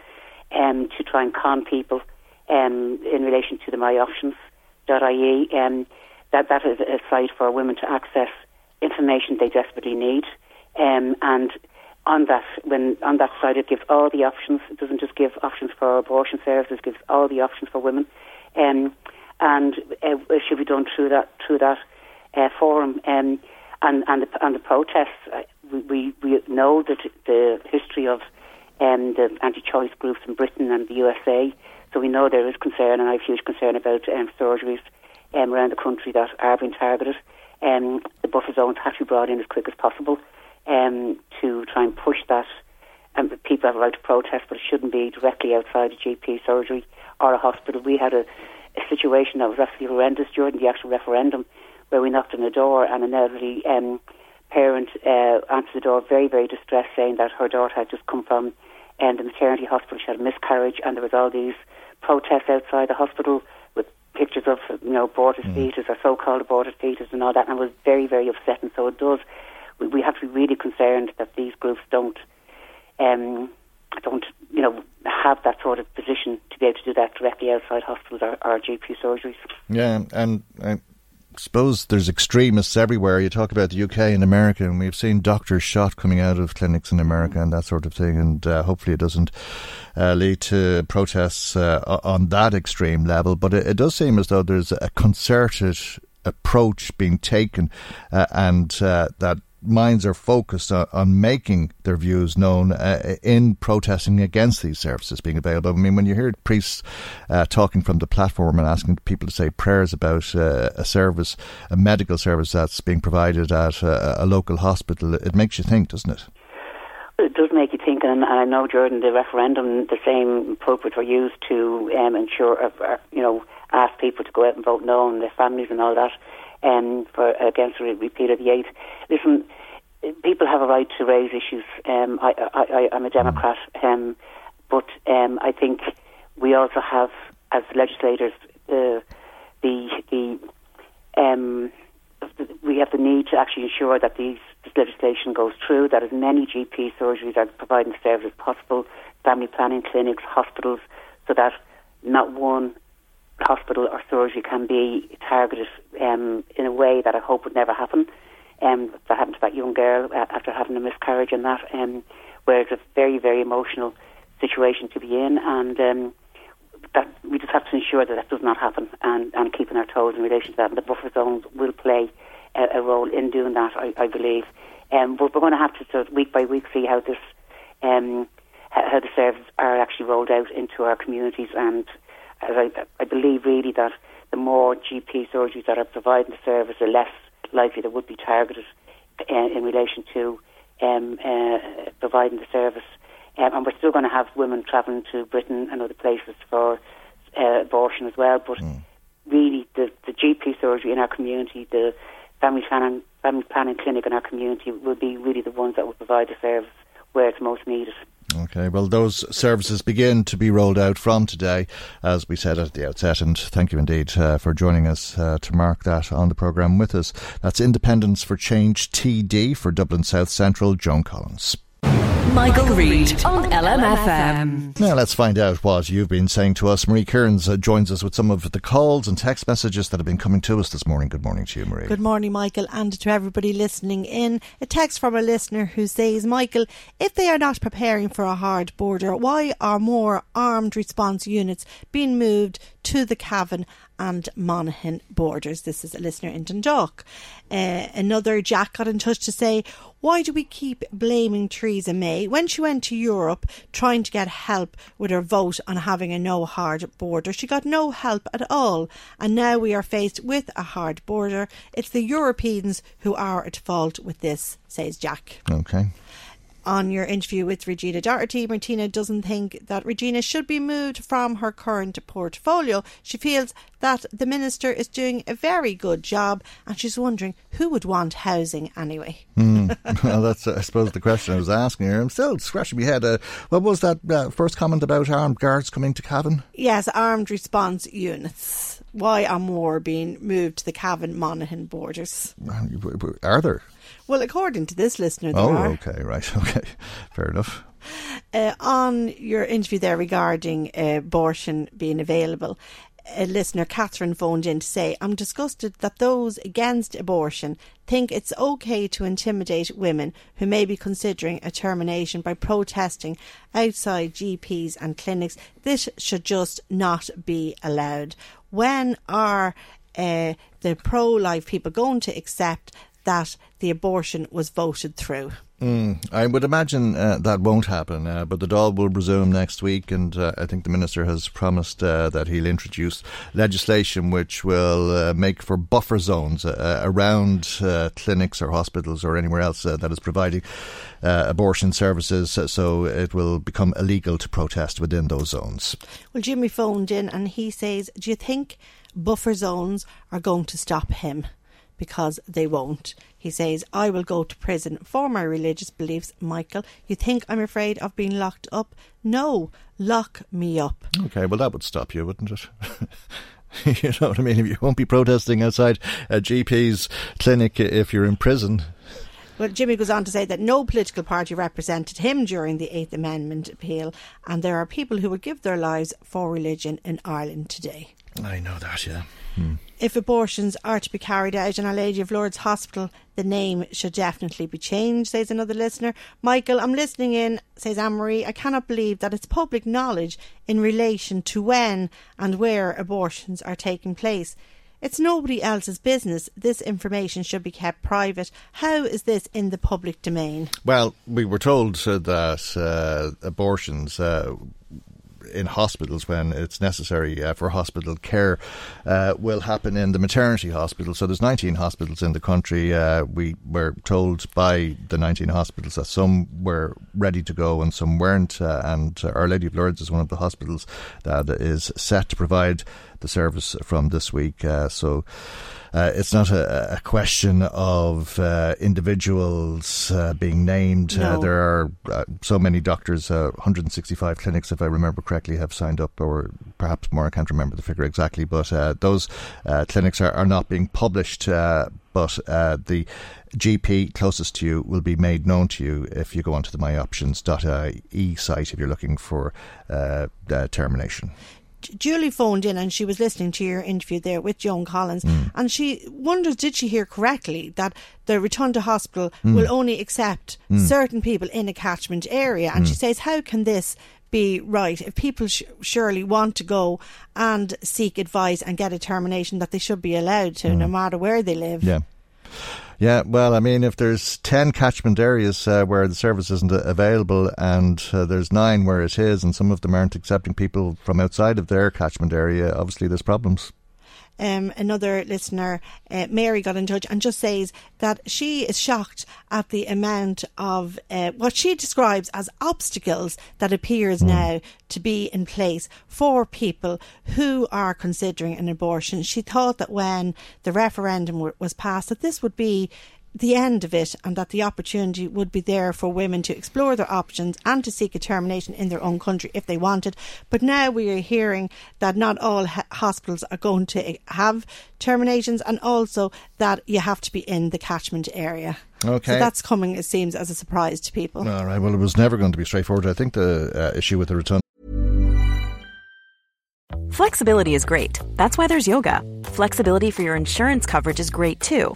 Um, to try and con people um, in relation to the myoptions.ie. Um, that, that is a site for women to access information they desperately need. Um, and on that when on that side it gives all the options. It doesn't just give options for abortion services. It gives all the options for women, um, and uh, it should be done through that through that uh, forum. Um, and and the, and the protests, uh, we, we know that the history of um, the anti-choice groups in Britain and the USA. So we know there is concern, and I have huge concern about um, surgeries um, around the country that are being targeted. Um, the buffer zones have to be brought in as quick as possible um, to try and push that. And um, people have a right to protest, but it shouldn't be directly outside a GP surgery or a hospital. We had a, a situation that was absolutely horrendous during the actual referendum, where we knocked on the door and an elderly um, parent uh, answered the door, very, very distressed, saying that her daughter had just come from um, the maternity hospital. She had a miscarriage, and there was all these protests outside the hospital with pictures of you know aborted mm. fetus or so-called aborted fetus and all that, and it was very, very upsetting. So it does we, we have to be really concerned that these groups don't um, don't you know have that sort of position to be able to do that directly outside hospitals or, or GP surgeries. Yeah, and. I suppose there's extremists everywhere. You talk about the UK and America, and we've seen doctors shot coming out of clinics in America and that sort of thing. And uh, hopefully, it doesn't uh, lead to protests uh, on that extreme level. But it, it, does seem as though there's a concerted approach being taken, uh, and uh, that minds are focused on, on making their views known uh, in protesting against these services being available. I mean, when you hear priests uh, talking from the platform and asking people to say prayers about uh, a service, a medical service that's being provided at a, a, local hospital, it makes you think, doesn't it? It does make you think, and I know during the referendum, the same pulpits were used to um, ensure, uh, you know, ask people to go out and vote no, and their families and all that um, for against repeal of the eighth. Listen, people have a right to raise issues. Um, I, I, I'm a Democrat, um, but um, I think we also have, as legislators, the the the um, we have the need to actually ensure that these this legislation goes through. That as many GP surgeries are providing service as possible, family planning clinics, hospitals, so that not one hospital or surgery can be targeted um, in a way that I hope would never happen. Um, that happened to that young girl uh, after having a miscarriage and that, um, where it's a very, very emotional situation to be in, and um, that we just have to ensure that that does not happen, and, and keeping our toes in relation to that. And the buffer zones will play a, a role in doing that, I, I believe. Um, but we're going to have to sort of week by week see how this, um, how the services are actually rolled out into our communities and I, I believe really that the more GP surgeries that are providing the service, the less likely they would be targeted uh, in relation to um, uh, providing the service. Um, and we're still going to have women travelling to Britain and other places for uh, abortion as well. But mm. really, the, the GP surgery in our community, the family planning, family planning clinic in our community will be really the ones that will provide the service where it's most needed. Okay, well, those services begin to be rolled out from today, as we said at the outset. And thank you indeed uh, for joining us uh, to mark that on the programme with us. That's Independents for Change TD for Dublin South Central, Joan Collins. Michael, Reade on LMFM. Now let's find out what you've been saying to us. Marie Kearns uh, joins us with some of the calls and text messages that have been coming to us this morning. Good morning to you, Marie. Good morning, Michael, and to everybody listening in. A text from a listener who says, Michael, if they are not preparing for a hard border, why are more armed response units being moved to the Cavan and Monaghan borders. This is a listener in Dundalk. Uh, another Jack got in touch to say, why do we keep blaming Theresa May when she went to Europe trying to get help with her vote on having a no hard border? She got no help at all, and now we are faced with a hard border. It's the Europeans who are at fault with this, says Jack. Okay. On your interview with Regina Doherty, Martina doesn't think that Regina should be moved from her current portfolio. She feels that the minister is doing a very good job and she's wondering who would want housing anyway. Mm. well, that's, I suppose, the question I was asking her. I'm still scratching my head. Uh, what was that uh, first comment about armed guards coming to Cavan? Yes, armed response units. Why are more being moved to the Cavan Monaghan borders? Are there? Well, according to this listener, there oh, are. okay, right, okay, fair enough. Uh, on your interview there regarding uh, abortion being available, a listener, Catherine, phoned in to say, I'm disgusted that those against abortion think it's okay to intimidate women who may be considering a termination by protesting outside GPs and clinics. This should just not be allowed. When are uh, the pro life people going to accept that the abortion was voted through. Mm, I would imagine uh, that won't happen, uh, but the Dáil will resume next week, and uh, I think the minister has promised uh, that he'll introduce legislation which will uh, make for buffer zones uh, around clinics or hospitals or anywhere else that is providing abortion services, so it will become illegal to protest within those zones. Well, Jimmy phoned in and he says, "Do you think buffer zones are going to stop him?" Because they won't. He says, I will go to prison for my religious beliefs, Michael. You think I'm afraid of being locked up? No, lock me up. Okay, well, that would stop you, wouldn't it? you know what I mean? You won't be protesting outside a GP's clinic if you're in prison. Well, Jimmy goes on to say that no political party represented him during the Eighth Amendment appeal, and there are people who would give their lives for religion in Ireland today. I know that, yeah. Hmm. If abortions are to be carried out in Our Lady of Lourdes Hospital, the name should definitely be changed, says another listener. Michael, I'm listening in, says Anne Marie. I cannot believe that it's public knowledge in relation to when and where abortions are taking place. It's nobody else's business. This information should be kept private. How is this in the public domain? Well, we were told uh, that uh, abortions uh, in hospitals when it's necessary uh, for hospital care uh, will happen in the maternity hospital. So there's 19 hospitals in the country. Uh, we were told by the 19 hospitals that some were ready to go and some weren't. Uh, and Our Lady of Lourdes is one of the hospitals that is set to provide the service from this week. Uh, so uh, it's not a, a question of uh, individuals uh, being named. Uh, no. there are uh, so many doctors, 165 clinics, if I remember correctly, have signed up, or perhaps more. I can't remember the figure exactly, but those clinics are, are, not being published. but the GP closest to you will be made known to you if you go onto the myoptions.ie site if you're looking for termination. Julie phoned in and she was listening to your interview there with Joan Collins, mm. and she wonders did she hear correctly that the Rotunda hospital mm. will only accept mm. certain people in a catchment area, and she hmm. says, how can this be right if people sh- surely want to go and seek advice and get a termination that they should be allowed to, no hmm. matter where they live. Yeah. Yeah, well, I mean, if there's 10 catchment areas uh, where the service isn't available and uh, there's nine where it is, and some of them aren't accepting people from outside of their catchment area, obviously there's problems um, another listener, uh, Mary, got in touch and just says that she is shocked at the amount of uh, what she describes as obstacles that appears mm. now to be in place for people who are considering an abortion. She thought that when the referendum w- was passed, that this would be the end of it and that the opportunity would be there for women to explore their options and to seek a termination in their own country if they wanted. But now we are hearing that not all ha- hospitals are going to have terminations and also that you have to be in the catchment area. Okay. So that's coming, it seems, as a surprise to people. All right. Well, it was never going to be straightforward. I think the uh, issue with the Rotunda. Flexibility is great. That's why there's yoga. Flexibility for your insurance coverage is great too.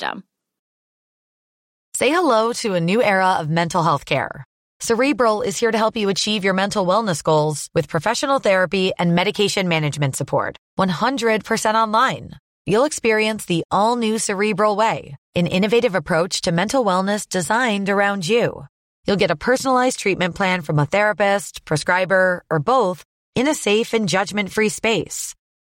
system. Say hello to a new era of mental health care. Cerebral is here to help you achieve your mental wellness goals with professional therapy and medication management support. 100% online. You'll experience the all new Cerebral Way, an innovative approach to mental wellness designed around you. You'll get a personalized treatment plan from a therapist, prescriber, or both in a safe and judgment free space.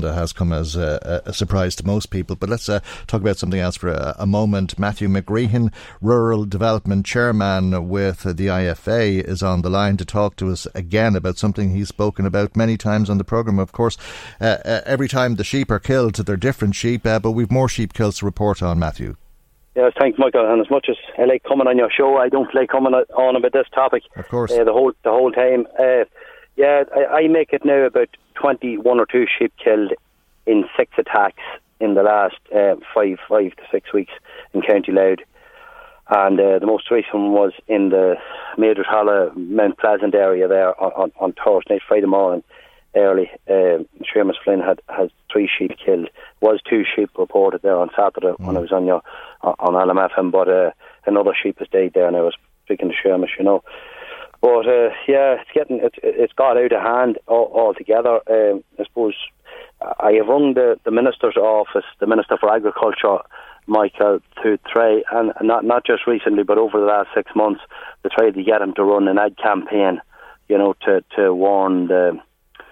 has come as a, a, surprise to most people. But let's uh, talk about something else for a, a, moment. Matthew McGreehan, Rural Development Chairman with the IFA, is on the line to talk to us again about something he's spoken about many times on the programme. Of course, uh, uh, every time the sheep are killed, they're different sheep, uh, but we've more sheep kills to report on, Matthew. Yeah, thanks, Michael. And as much as I like coming on your show, I don't like coming on about this topic. Of course, uh, the whole the whole time. Uh, yeah, I, I make it now about 21 or two sheep killed in six attacks in the last uh, five, five to six weeks in County Louth. And uh, the most recent one was in the Major Hollow, Mount Pleasant area there on, on, on Thursday night, Friday morning, early. Uh, Seamus Flynn had has three sheep killed. Was two sheep reported there on Saturday mm. when I was on your on LMFM, but uh, another sheep has died there, and I was speaking to Seamus, you know. But uh, yeah, it's getting it's it's got out of hand altogether. Um, I suppose I have rung the, the minister's office, the minister for agriculture, Michael, to and not not just recently, but over the last six months, to try to get him to run an ad campaign, you know, to to warn the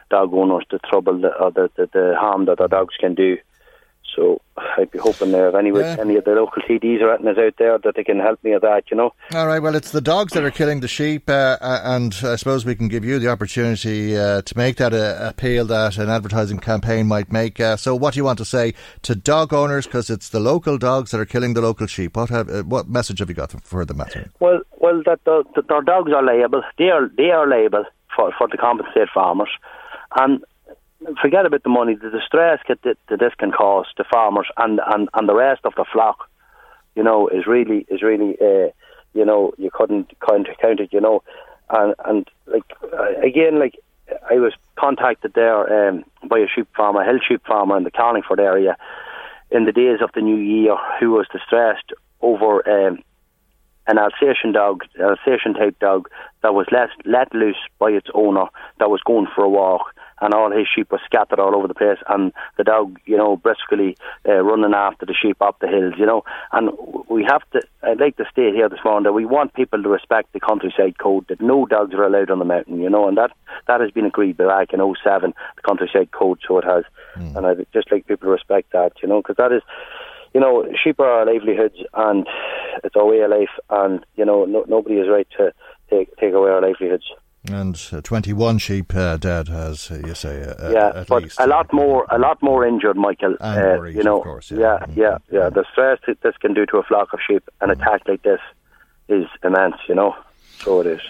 dog owners the trouble that, or the, the the harm that their dogs can do. So I'd be hoping there if any, yeah. any of the local TDs or anything is out there that they can help me with that, you know. All right, well, it's the dogs that are killing the sheep, uh, uh and I suppose we can give you the opportunity uh, to make that a, appeal that an advertising campaign might make. Uh, so, what do you want to say to dog owners? Because it's the local dogs that are killing the local sheep. What have, uh, what message have you got for them, Matthew? Well, well, that the, the, their dogs are liable. They are they are liable for for the compensate farmers, and forget about the money, the distress that, that this can cause to farmers and, and, and the rest of the flock, you know, is really is really, uh, you know, you couldn't count, count it, you know, and and like uh, again, like I was contacted there um, by a sheep farmer, a hill sheep farmer in the Carlingford area, in the days of the new year, who was distressed over um, an Alsatian dog, Alsatian type dog that was let let loose by its owner that was going for a walk and all his sheep were scattered all over the place, and the dog, you know, briskly uh, running after the sheep up the hills, you know. And we have to, I'd like to state here this morning that we want people to respect the countryside code, that no dogs are allowed on the mountain, you know, and that, that has been agreed back in 07, the countryside code, so it has. Mm. And I'd just like people to respect that, you know, because that is, you know, sheep are our livelihoods and it's our way of life, and, you know, no, nobody is right to take, take away our livelihoods. And uh, 21 sheep uh, dead, as you say. Uh, yeah, but least. a lot more, a lot more injured, Michael. And you know, of course, yeah, yeah, mm-hmm. yeah, yeah. The stress that this can do to a flock of sheep, an mm. attack like this, is immense. You know, so it is.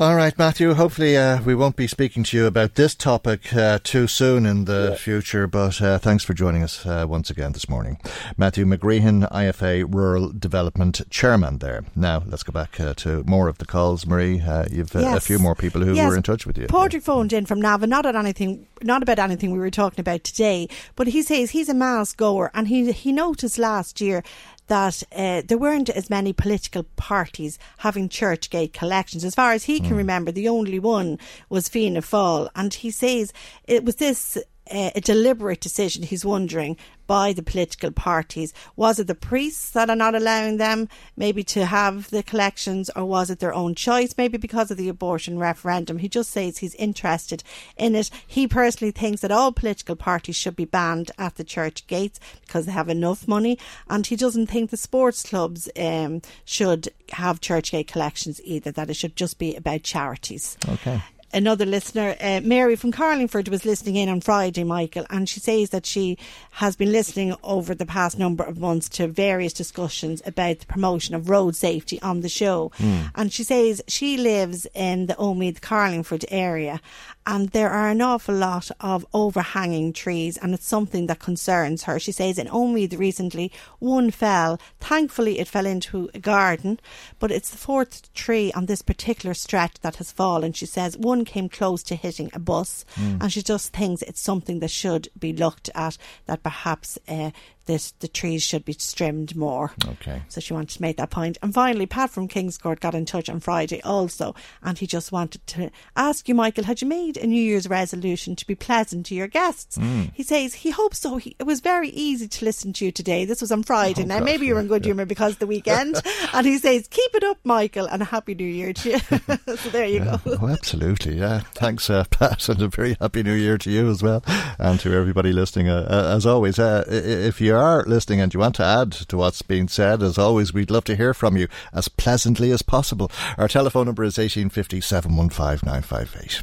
All right, Matthew. Hopefully, uh, we won't be speaking to you about this topic uh, too soon in the yeah. future, but uh, thanks for joining us uh, once again this morning. Matthew McGreehan, IFA Rural Development Chairman there. Now, let's go back uh, to more of the calls. Marie, uh, you've yes. a few more people who yes. were in touch with you. Padraig phoned in from Navan, not at anything, not about anything we were talking about today, but he says he's a mass goer and he, he noticed last year that uh, there weren't as many political parties having Churchgate collections. As far as he can Hmm. remember, the only one was Fianna Fáil, and he says it was this. A deliberate decision, he's wondering, by the political parties. Was it the priests that are not allowing them maybe to have the collections, or was it their own choice, maybe because of the abortion referendum? He just says he's interested in it. He personally thinks that all political parties should be banned at the church gates because they have enough money, and he doesn't think the sports clubs um, should have church gate collections either, that it should just be about charities Okay. Another listener, uh, Mary from Carlingford, was listening in on Friday, Michael, and she says that she has been listening over the past number of months to various discussions about the promotion of road safety on the show. Mm. And she says she lives in the Omeath Carlingford area, and there are an awful lot of overhanging trees, and it's something that concerns her. She says in Omeath recently, one fell. Thankfully, it fell into a garden, but it's the fourth tree on this particular stretch that has fallen. She says one came close to hitting a bus, Mm. and she just thinks it's something that should be looked at, that perhaps uh, this, the trees should be trimmed more. Okay. So she wanted to make that point. And finally, Pat from Kingscourt got in touch on Friday also, and he just wanted to ask you, Michael, had you made a New Year's resolution to be pleasant to your guests? Mm. He says he hopes so. He, it was very easy to listen to you today. This was on Friday. now, maybe you were in good humour because of the weekend. and he says, keep it up, Michael, and a happy New Year to you. so there you Yeah, go. oh, absolutely. Yeah. Thanks, uh, Pat, and a very happy New Year to you as well, and to everybody listening. Uh, uh, as always, uh, if you are listening and you want to add to what's being said, as always, we'd love to hear from you as pleasantly as possible. Our telephone number is eighteen fifty seven one five nine five eight.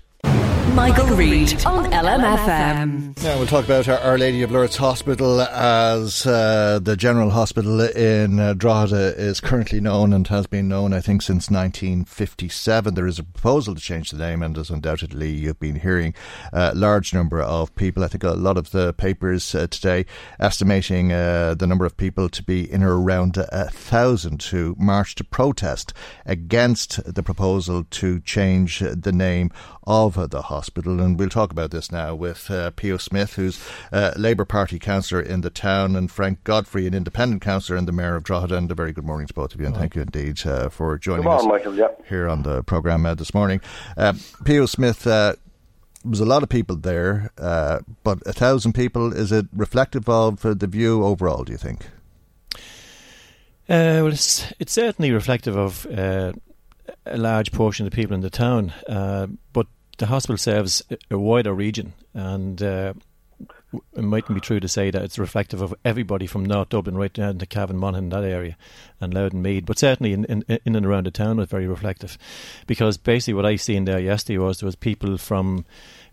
Michael Reade on LMFM. Now we'll talk about our, our Lady of Lourdes Hospital as uh, the General Hospital in uh, Drogheda is currently known and has been known, I think, since 1957. There is a proposal to change the name, and as undoubtedly you've been hearing, a large number of people. I think a lot of the papers uh, today estimating uh, the number of people to be in or around a thousand who marched to protest against the proposal to change the name of the hospital. And we'll talk about this now with uh, Pio Smith, who's uh, Labour Party councillor in the town, and Frank Godfrey, an independent councillor and the Mayor of Drogheda. And a very good morning to both of you, and thank you indeed uh, for joining Good morning, us Michael, yeah. here on the programme uh, this morning. Uh, Pio Smith, uh, was a lot of people there, uh, but a thousand people, is it reflective of uh, the view overall, do you think? Uh, well, it's it's certainly reflective of uh, a large portion of the people in the town, uh, but the hospital serves a- wider region, and uh, it mightn't be true to say that it's reflective of everybody from North Dublin right down to Cavan Monaghan, that area, and Louth and Meath. But certainly in, in, in and around the town, was very reflective, because basically what I seen there yesterday was there was people from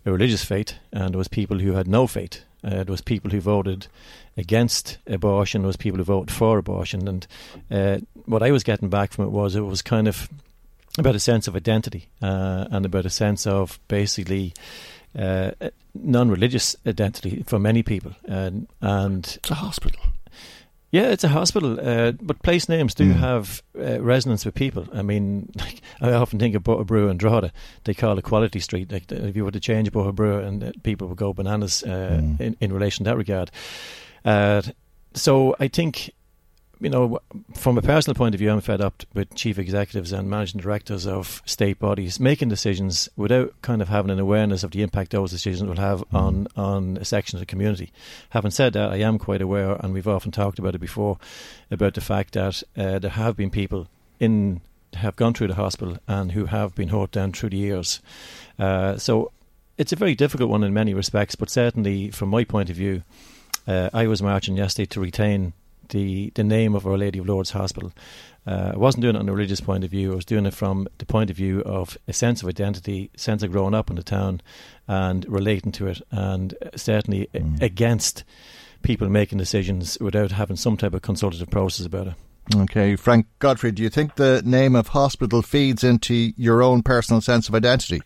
a religious faith, and there was people who had no faith. Uh, there was people who voted against abortion. There was people who voted for abortion, and uh, what I was getting back from it was it was kind of about a sense of identity uh, and about a sense of basically uh, non-religious identity for many people. And, and it's a hospital. Yeah, it's a hospital, uh, but place names do Mm. have uh, resonance with people. I mean, like, I often think of Brew and Drogheda. They call it Quality Street. Like if you were to change Brew, and uh, people would go bananas uh, Mm. in, in relation to that regard. Uh, so I think, you know, from a personal point of view, I'm fed up with chief executives and managing directors of state bodies making decisions without kind of having an awareness of the impact those decisions will have on, on a section of the community. Having said that, I am quite aware, and we've often talked about it before, about the fact that uh, there have been people in have gone through the hospital and who have been hurt down through the years. Uh, so it's a very difficult one in many respects, but certainly from my point of view, uh, I was marching yesterday to retain the the name of Our Lady of Lourdes Hospital. Uh, I wasn't doing it on a religious point of view. I was doing it from the point of view of a sense of identity, sense of growing up in the town, and relating to it, and certainly a- against people making decisions without having some type of consultative process about it. Okay, Frank Godfrey, do you think the name of hospital feeds into your own personal sense of identity?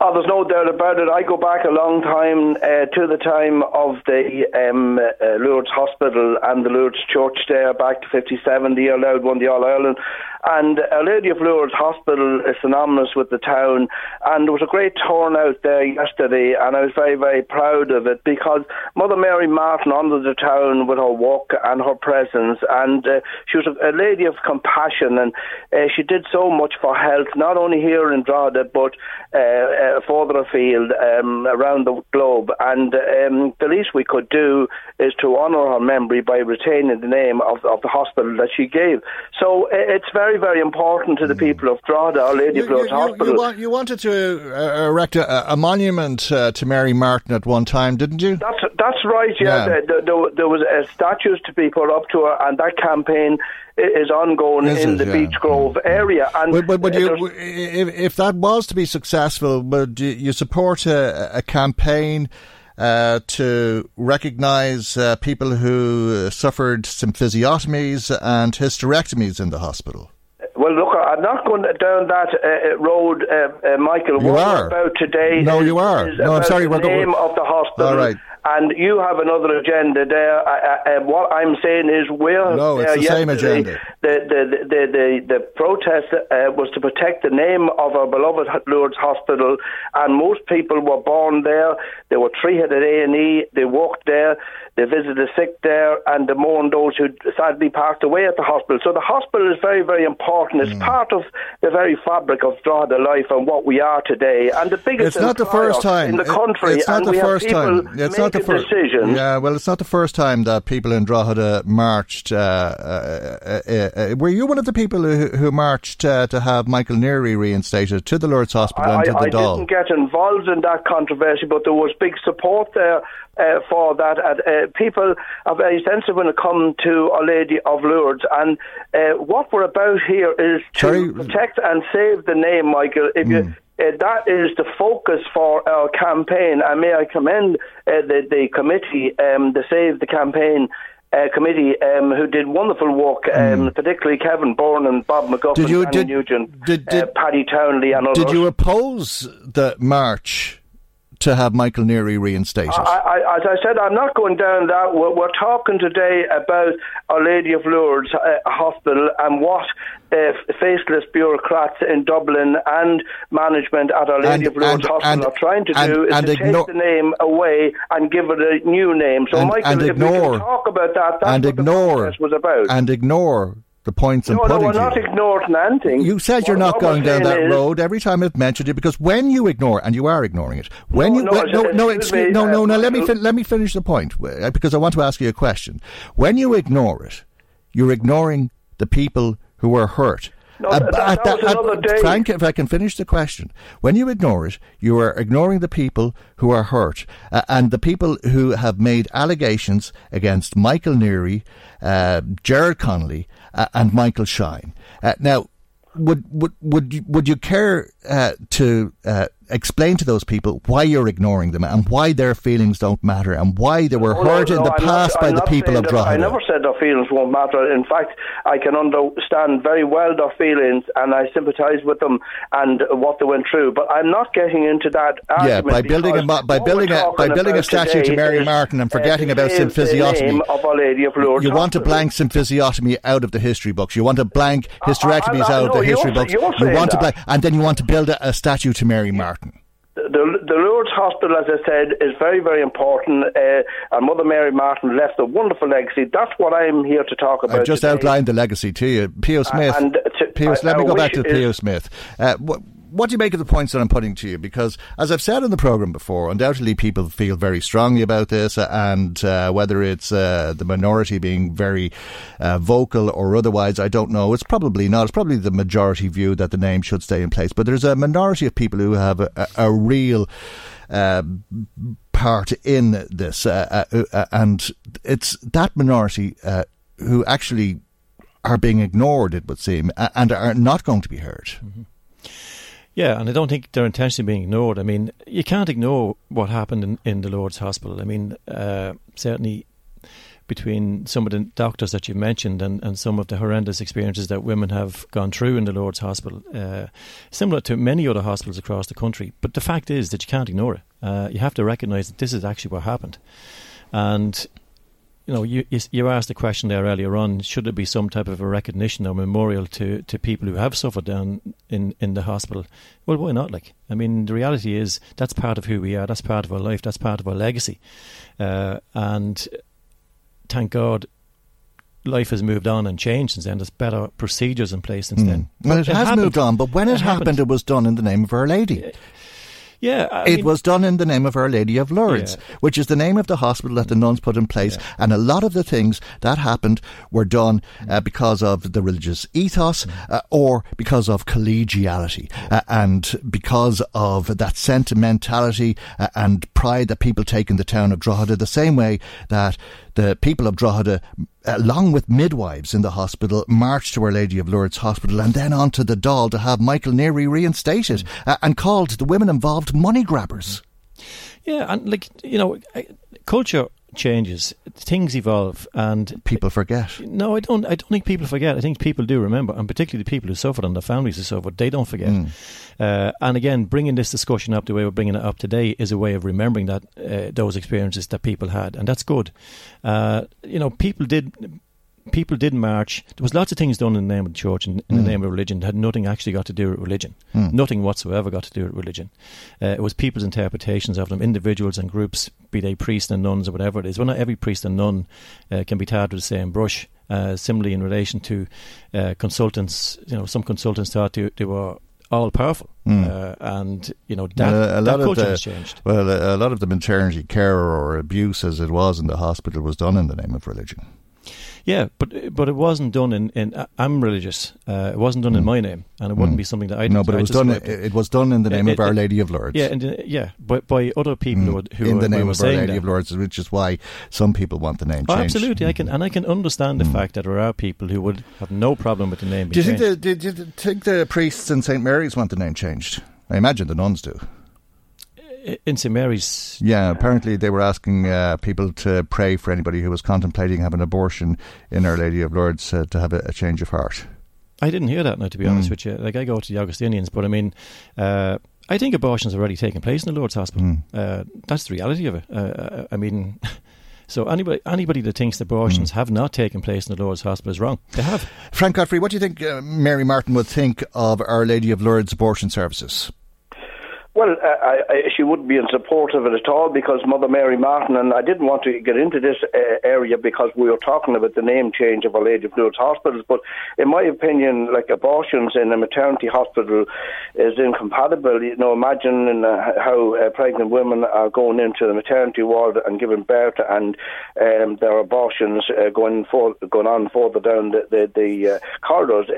Oh, there's no doubt about it. I go back a long time uh, to the time of the um, uh, Lourdes Hospital and the Lourdes Church there, back to 57, the year Louth won the All Ireland. And Our Lady of Lourdes Hospital is synonymous with the town, and there was a great turnout there yesterday, and I was very, very proud of it because Mother Mary Martin honoured the town with her walk and her presence, and uh, she was a, a, lady of compassion, and uh, she did so much for health, not only here in Drogheda, but uh, uh, further afield um, around the globe. And um, the least we could do is to honour her memory by retaining the name of, of the hospital that she gave. So it's very, very very important to the mm. people of Drogheda, Our Lady of Lourdes Hospital. You, want, you, wanted to uh, erect a, a monument uh, to Mary Martin at one time, didn't you? That's that's right. Yeah, yeah. There, there, there, was a statues to be put up to her, and that campaign is ongoing is in it, the yeah. Beech Grove area. And but, but, but you, if, if that was to be successful, would you support a, a campaign? Uh, to recognise uh, people who suffered symphysiotomies and hysterectomies in the hospital? Well, look, I'm not going down that uh, uh road, uh, uh, Michael. You what are. about today. No, you are. No, I'm sorry. The name of the hospital. All right and you have another agenda there. Uh, what I'm saying is, we're no, it's the same agenda. The the the the, the protest uh, was to protect the name of our beloved Lourdes Hospital, and most people were born there. They were treated at A and E. They walked there. They visited the sick there, and they mourned those who sadly passed away at the hospital. So the hospital is very, very important. It's mm. part of the very fabric of Drogheda life and what we are today. And the biggest it's not the first time in the country. It's not the first time. It's not the first. Decision. Yeah, well, it's not the first time that people in Drogheda marched. Uh, uh, uh, uh were you one of the people who, who marched uh, to have Michael Neary reinstated to the Lourdes Hospital I, and to the I Dáil? I didn't get involved in that controversy, but there was big support there uh, for that. Uh, people are very sensitive when it comes to Our Lady of Lourdes, and uh, what we're about here is to Sorry. protect and save the name, Michael. If mm. you. Uh, that is the focus for our campaign, and may I commend uh, the, the committee, um, the Save the Campaign uh, committee, um, who did wonderful work, um, mm. particularly Kevin Bourne and Bob McGuffin, did you, did, Nugent, did, did, uh, Paddy Townley, and others. Did you oppose the march to have Michael Neary reinstated? I, I, as I said, I'm not going down that. We're, we're talking today about Our Lady of Lourdes uh, Hospital and what uh, faceless bureaucrats in Dublin and management at Our Lady and, of Lourdes and, Hospital and, are trying to do is to ignore, take the name away and give it a new name. So, Michael, if ignore, we can talk about that, that's and what ignore, the was about. And ignore the points I'm no, putting no, we're not you. ignoring anything. You said you're not going down that is, road every time I've mentioned it because when you ignore and you are ignoring it, when no, you no, when, no, no, excuse, me, no, no, uh, no, let me fin- let me finish the point uh, because I want to ask you a question. When you ignore it, you're ignoring the people who are hurt. No, that, that, that Frank, if I can finish the question. When you ignore it, you are ignoring the people who are hurt uh, and the people who have made allegations against Michael Neary, uh, Gerard Connolly, uh, and Michael Shine. Uh, now, would would would you, would you care uh, to uh, explain to those people why you're ignoring them and why their feelings don't matter and why they were oh, hurt no, in the I'm past not, by I'm the people of Drogheda? I never said their feelings won't matter. In fact, I can understand very well their feelings and I sympathise with them and what they went through. But I'm not getting into that. Yeah, by building a by building a by building a statue to Mary Martin and forgetting about symphysiotomy. Of Our Lady of Lourdes you want to blank symphysiotomy out of the history books. You want to blank hysterectomies out of the history books. You want to blank, and then you want to build a, a statue to Mary Martin the, the Lourdes Hospital, as I said, is very, very important. Uh, and Mother Mary Martin left a wonderful legacy. That's what I'm here to talk about. I've just today. outlined the legacy to you. Pio Smith. Uh, to, Pio, let I, me go back to Pio Smith. Uh, what, what do you make of the points that I'm putting to you? Because, as I've said in the programme before, undoubtedly people feel very strongly about this, and uh, whether it's uh, the minority being very uh, vocal or otherwise, I don't know. It's probably not. It's probably the majority view that the name should stay in place. But there's a minority of people who have a, a real. Uh, part in this, uh, uh, and it's that minority who actually are being ignored, it would seem, and are not going to be heard. Mm-hmm. Yeah, and I don't think they're intentionally being ignored. I mean, you can't ignore what happened in, in the Lourdes Hospital. I mean, uh, certainly between some of the doctors that you mentioned and, and some of the horrendous experiences that women have gone through in the Lourdes Hospital, uh, similar to many other hospitals across the country. But the fact is that you can't ignore it. Uh, you have to recognise that this is actually what happened. And you know, you, you asked the question there earlier on: should there be some type of a recognition or memorial to, to people who have suffered down in, in the hospital? Well, why not? Like, I mean, the reality is that's part of who we are. That's part of our life. That's part of our legacy. Uh, and thank God, life has moved on and changed since then. There's better procedures in place since mm. then. Well, it, it has happened. moved on, but when it, it happened, happened, it was done in the name of Our Lady. Yeah, I it mean, was done in the name of Our Lady of Lourdes, yeah. which is the name of the hospital that the nuns put in place. Yeah. And a lot of the things that happened were done uh, because of the religious ethos mm. uh, or because of collegiality uh, and because of that sentimentality uh, and pride that people take in the town of Drogheda, the same way that the people of Drogheda, along with midwives in the hospital, marched to Our Lady of Lourdes Hospital and then on to the Dáil to have Michael Neary reinstated uh, and called the women involved money grabbers. Yeah, and like, you know, culture changes, things evolve, and people forget. No, I don't. I don't think people forget. I think people do remember, and particularly the people who suffered and the families who suffered, they don't forget. Mm. Uh, and again, bringing this discussion up the way we're bringing it up today is a way of remembering that uh, those experiences that people had, and that's good. Uh, you know, people did people did march. There was lots of things done in the name of the church and in, mm. the name of religion that had nothing actually got to do with religion. Mm. Nothing whatsoever got to do with religion. Uh, it was people's interpretations of them, individuals and groups, be they priests and nuns or whatever it is. Well, not every priest and nun uh, can be tarred with the same brush. Uh, similarly, in relation to uh, consultants, you know, some consultants thought they, they were all powerful, mm. uh, and you know that, a, a that culture the, has changed. Well, a, a, lot of the maternity care or abuse, as it was in the hospital, was done in the name of religion. Yeah, but but it wasn't done in. in I'm religious. Uh, it wasn't done mm. in my name, and it wouldn't mm. be something that I. No, but it was done. It, it, was done in the name it, of Our Lady of Lourdes. Yeah, and, yeah, but by other people mm. who, were in the name of Our Lady that. of Lourdes, which is why some people want the name oh, changed. Absolutely, I can and I can understand the mm. fact that there are people who would have no problem with the name. Do you think the, do you think the priests in St Mary's want the name changed? I imagine the nuns do in St Mary's. Yeah, apparently they were asking uh, people to pray for anybody who was contemplating having an abortion in Our Lady of Lourdes uh, to have a, a, change of heart. I didn't hear that now, to be mm. honest with you. Like I go to the Augustinians, but I mean. Uh, I think abortions are already taking place in the Lourdes Hospital. Mm. that's the reality of it. Uh, uh, I mean, So anybody anybody that thinks abortions mm. have not taken place in the Lourdes Hospital is wrong. They have. Frank Godfrey, what do you think uh, Mary Martin would think of Our Lady of Lourdes abortion services? Well, I, I, she wouldn't be in support of it at all because Mother Mary Martin, and I didn't want to get into this uh, area because we were talking about the name change of Our Lady of Lourdes hospitals, but in my opinion, like abortions in a maternity hospital is incompatible. You know, imagine uh, how uh, pregnant women are going into the maternity ward and giving birth, and um, there are abortions uh, going for, going on further down the the, the uh, corridors.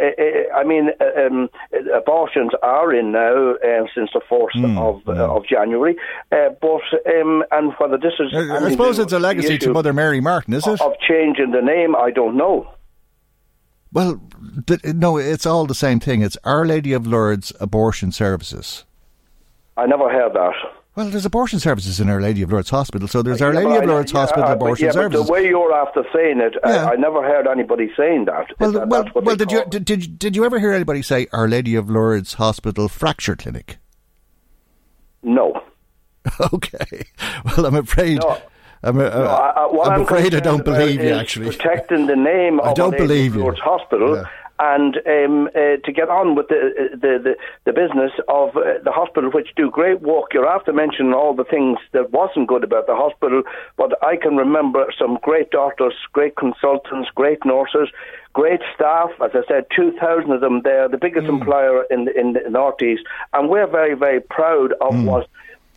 I mean, uh, um, abortions are in now since the first. Mm of mm. of January. Uh, but um, and whether this is, I, I suppose it's a legacy to Mother Mary Martin, is it? Of changing the name, I don't know. Well, th- no, it's all the same thing. It's Our Lady of Lourdes Abortion Services. I never heard that. Well, there's abortion services in Our Lady of Lourdes Hospital, so there's Our Lady of Lourdes yeah, Hospital uh, abortion yeah, services. the way you're after saying it, yeah. I, I, never heard anybody saying that. Well, that, well, well did you did, did, did you ever hear anybody say Our Lady of Lourdes Hospital fracture clinic? No. Okay. Well, I'm afraid. No. I'm, uh, no, I, am afraid I don't believe you. Actually, protecting the name I of don't believe you. Hospital. Yeah. And um, uh, to get on with the the, the, the business of uh, the hospital, which do great work. You're after mentioning all the things that wasn't good about the hospital, but I can remember some great doctors, great consultants, great nurses, great staff. As I said, 2,000 of them there, the biggest mm. employer in the, in the Northeast. And we're very, very proud of mm. what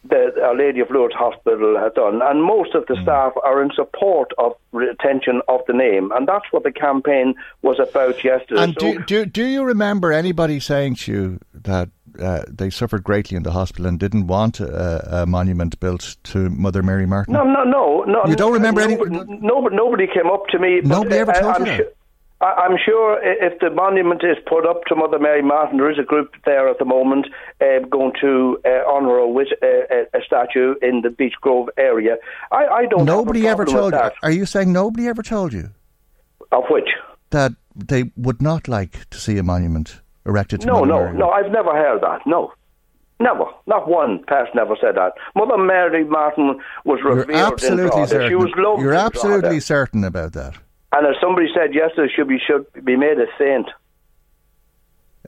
the Our Lady of Lourdes Hospital has done. And most of the mm. staff are in support of retention of the name. And that's what the campaign was about yesterday. And so, do, do, do you remember anybody saying to you that uh, they suffered greatly in the hospital and didn't want a, a, monument built to Mother Mary Martin? No, no, no, no. You don't remember nobody, any? Nobody, nobody came up to me. Nobody ever told you that. I'm sure if the monument is put up to Mother Mary Martin, there is a group there at the moment uh, going to uh, honour her with a, a, statue in the Beech Grove area. I, I don't. Nobody ever told you. Are you saying nobody ever told you? Of which? That they would not like to see a monument erected to no, Mother no, Mary. no. I've never heard that. No. Never, not one person ever said that. Mother Mary Martin was revered You're absolutely certain. She was loved. You're absolutely certain about that. And as somebody said yesterday, should be should be made a saint.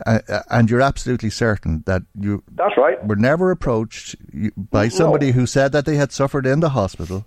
Uh, and you're absolutely certain that you That's right. were never approached by somebody who said that they had suffered in the hospital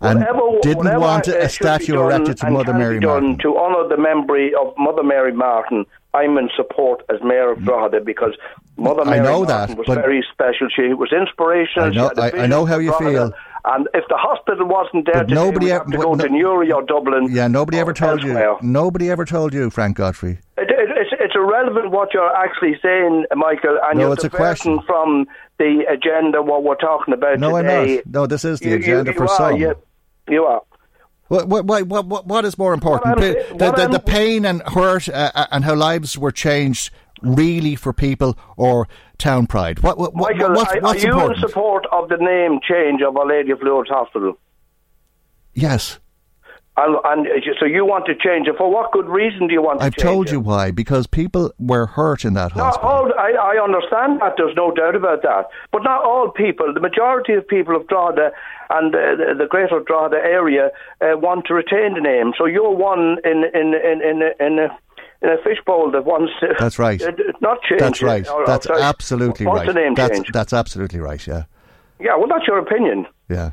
and Whatever- didn't whatever, want a statue erected to Mother Mary Martin. to honour the memory of Mother Mary Martin. I'm in support as mayor of Drogheda because Mother Mary I know Martin that, was very special. She was inspirational. I know- had a I- I know how you Drogheda. feel. And if the hospital wasn't there, nobody ever- to go no- to Newry or Dublin. Yeah, nobody ever told you. Nobody ever told you, Frank Godfrey. It, it, it's, it's irrelevant what you're actually saying, Michael, and No, you're it's a question from the agenda what we're talking about No, I'm today. not. No, this is the You- you- agenda you for are, some. You, you are. What, what, what, what, is more important? What I'm Pa- saying- the, the, the pain and hurt uh, uh, and how lives were changed really for people or town pride? What, what, what, Michael, what's, are, what's are you important? in support of the name change of Our Lady of Lourdes Hospital? yes. And, and so you want to change it. For what good reason do you want to change? I've change told it? you why. Because people were hurt in that hospital. all, I, I understand that, there's no doubt about that. But not all people, the majority of people of Drogheda and uh, the, the greater Drogheda area uh, want to retain the name. So you're one in, in, in, in, in, a, in a fishbowl that wants to That's right. uh, not change That's right. or- That's absolutely right. the name that's, that's absolutely right, yeah. Yeah, well, that's your opinion, Yeah.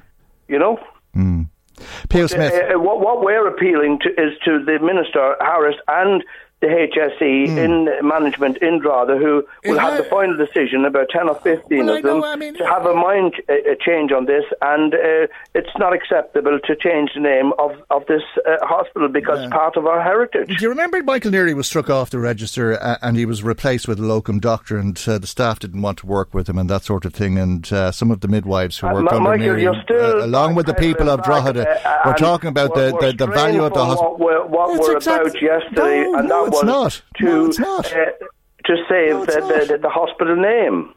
you know? Mm. Pio Smith. Uh, uh, what, what we're appealing to is to the Minister, Harris, and the HSE Hmm. in management in Drogheda, who will have the final decision, about 10 or 15 Well, of them, know, I mean- to have a mind uh, uh, change on this. And uh, it's not acceptable to change the name of, of this uh, hospital because it's part of our heritage. Do you remember Michael Neary was struck off the register uh, and he was replaced with a locum doctor and uh, the staff didn't want to work with him and that sort of thing and uh, some of the midwives who worked under Michael, Neary, you're still along with the people of Drogheda, were talking about the, the, the value of the hospital. What we're, what we're about yesterday, No, and that it's was not. to No, it's not. Uh, to save the, the, the, the hospital name.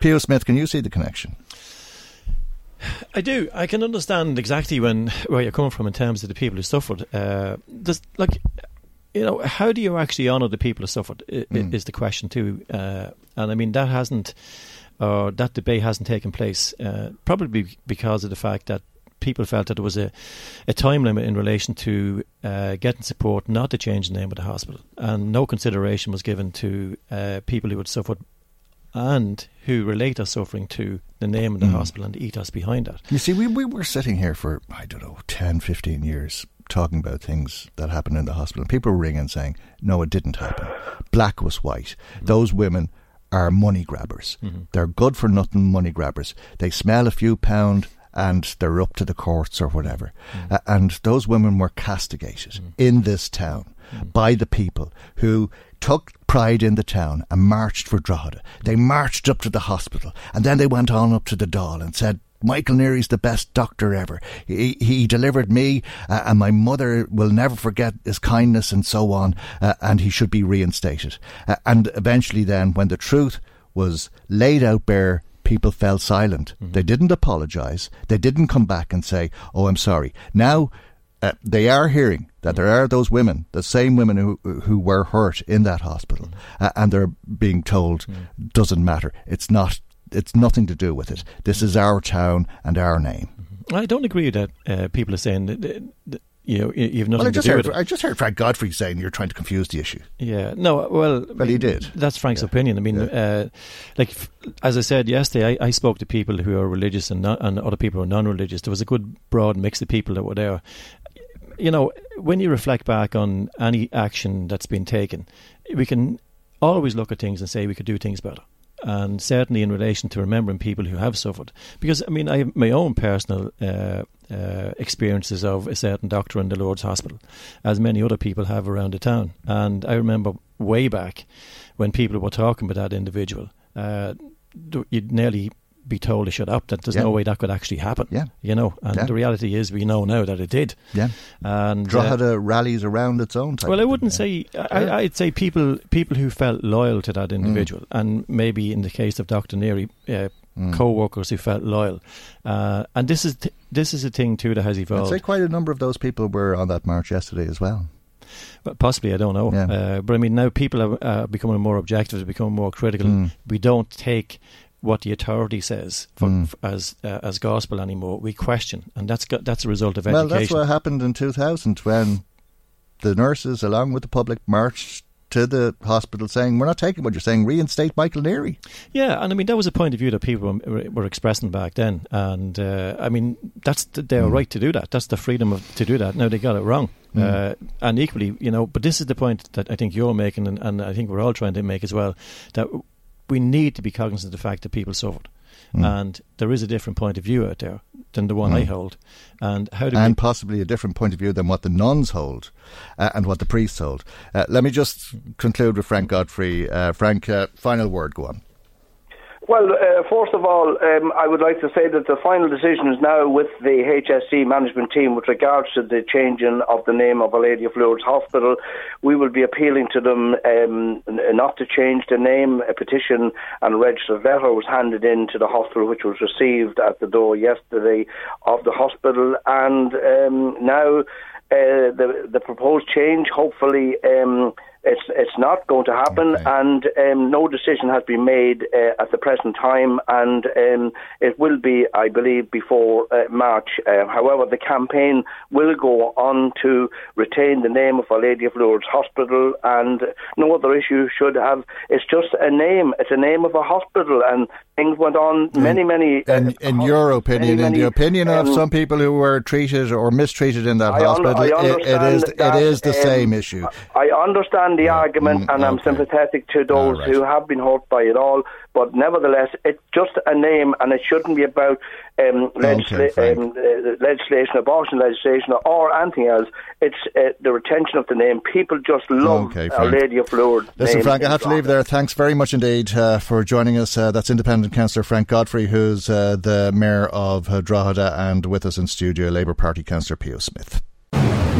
Pio Smith, can you see the connection? I do. I can understand exactly when where you're coming from in terms of the people who suffered. Uh, does, like, you know, how do you actually honour the people who suffered? i- i- Mm. Is the question too? Uh, and I mean that hasn't, or that debate hasn't taken place. Uh, probably because of the fact that people felt that there was a, a time limit in relation to uh, getting support not to change the name of the hospital, and no consideration was given to uh, people who had suffered and who relate their suffering to the name of the Mm. hospital and the ethos behind that. You see, we, we were sitting here for, I don't know, 10, 15 years talking about things that happened in the hospital. And people were ringing saying, no, it didn't happen. Black was white. Those women are money grabbers. Mhm. They're good for nothing money grabbers. They smell a few pound and they're up to the courts or whatever. Uh, and those women were castigated in this town by the people who took pride in the town and marched for Drogheda. They marched up to the hospital and then they went on up to the Dáil and said, Michael Neary's the best doctor ever. He, he delivered me, uh, and my mother will never forget his kindness and so on, uh, and he should be reinstated. Uh, and eventually, then, when the truth was laid out bare, people fell silent. They didn't apologise. They didn't come back and say, "Oh, I'm sorry." Now. Uh, they are hearing that there are those women, the same women who who were hurt in that hospital, uh, and they're being told doesn't matter. It's not. It's nothing to do with it. This is our town and our name. I don't agree that uh, people are saying that, that, you know you- you've nothing Well, I to just do heard. with it. I just heard Frank Godfrey saying you're trying to confuse the issue. Yeah, no, well, Well, he did. That's Frank's opinion. I mean, uh, like as I said yesterday, I, I spoke to people who are religious and, not, and other people who are non-religious. There was a good broad mix of people that were there. You know, when you reflect back on any action that's been taken, we can always look at things and say we could do things better. And certainly in relation to remembering people who have suffered, because I mean, I have my own personal uh, uh, experiences of a certain doctor in the Lourdes Hospital, as many other people have around the town. And I remember way back when people were talking about that individual, uh, you'd nearly be told to shut up. That there's Yeah. no way that could actually happen. Yeah. you know. And Yeah. the reality is, we know now that it did. Yeah. And uh, Drogheda rallies around its own type. well, I wouldn't say. I. I'd say people people who felt loyal to that Mm. individual, and maybe in the case of Doctor Neary, uh, Mm. co-workers who felt loyal. Uh, and this is t- this is a thing too that has evolved. I'd say quite a number of those people were on that march yesterday as well. But possibly, I don't know. Yeah. Uh, but I mean, now people are uh, becoming more objective, becoming more critical. Mm. We don't take what the authority says for, Mm. f- as uh, as gospel anymore. We question, and that's got, that's a result of education. Well, that's what happened in 2000 when the nurses, along with the public, marched to the hospital saying, We're not taking what you're saying, reinstate Michael Neary. Yeah, and I mean that was a point of view that people were, were expressing back then, and uh, I mean that's th- their Mm. right to do that. That's the freedom of, to do that. Now they got it wrong, Mm. uh, and equally, you know. But this is the point that I think you're making, and, and I think we're all trying to make as well. That we need to be cognizant of the fact that people suffered, Mm. and there is a different point of view out there than the one I Mm. hold. And how do and possibly a different point of view than what the nuns hold uh, and what the priests hold. Uh, let me just conclude with Frank Godfrey. Uh, Frank, uh, final word, go on. Well, uh, first of all, um, I would like to say that the final decision is now with the HSE management team with regards to the changing of the name of Our Lady of Lourdes Hospital. We will be appealing to them um, not to change the name. A petition and a registered letter was handed in to the hospital, which was received at the door yesterday of the hospital, and um, now uh, the the proposed change, hopefully. It's it's not going to happen, and um, no decision has been made uh, at the present time, and um, it will be, I believe, before uh, March. Uh, however, the campaign will go on to retain the name of Our Lady of Lourdes Hospital, and no other issue should have. It's just a name. It's a name of a hospital, and things went on many, many. uh, In, your opinion, in the opinion of um, some people who were treated or mistreated in that I hospital, I it, it is that, it is the um, same issue. I understand the argument, and I'm sympathetic to those right. who have been hurt by it all. But nevertheless, it's just a name, and it shouldn't be about um, legisla- Frank. um, uh, legislation, abortion legislation, or anything else. It's uh, the retention of the name. People just love Okay, Our Lady of Lourdes. Listen, name Frank, I have to leave there. Thanks very much indeed uh, for joining us. Uh, that's Independent Councillor Frank Godfrey, who's uh, the Mayor of Drogheda, and with us in studio, Labour Party Councillor Pio Smith.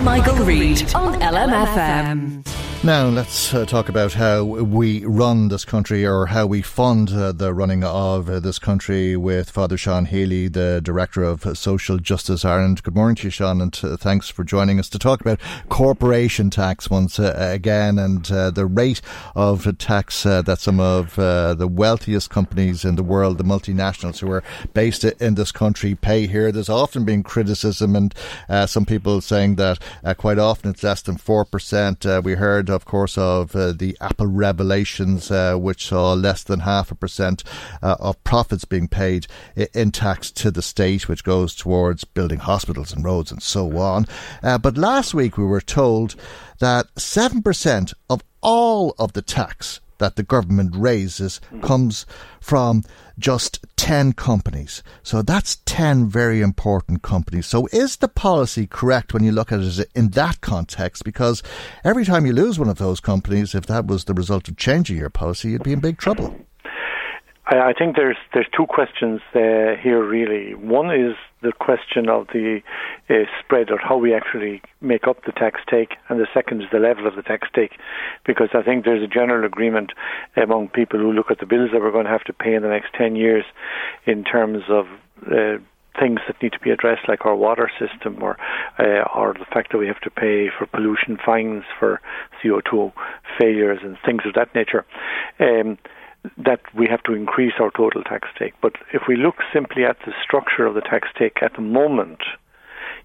Michael Reade on LMFM. Now, let's uh, talk about how we run this country or how we fund uh, the running of uh, this country with Father Sean Healy, the Director of Social Justice Ireland. Good morning to you, Sean, and uh, thanks for joining us to talk about corporation tax once uh, again and uh, the rate of tax that some of the wealthiest companies in the world, the multinationals who are based in this country, pay here. There's often been criticism and some people saying that quite often it's less than 4%. Uh, we heard, of course, of uh, the Apple revelations, uh, which saw less than half a percent uh, of profits being paid in tax to the state, which goes towards building hospitals and roads and so on. Uh, but last week we were told that 7% of all of the tax that the government raises comes from just 10 companies. So that's 10 very important companies. So is the policy correct when you look at it in that context? Because every time you lose one of those companies, if that was the result of changing your policy, you'd be in big trouble. I, think there's there's two questions uh, here really. One is the question of the uh, spread or how we actually make up the tax take, and the second is the level of the tax take, because I think there's a general agreement among people who look at the bills that we're going to have to pay in the next ten years, in terms of. Uh, things that need to be addressed, like our water system, or uh, or the fact that we have to pay for pollution fines for CO2 failures and things of that nature. Um, that we have to increase our total tax take. But if we look simply at the structure of the tax take at the moment,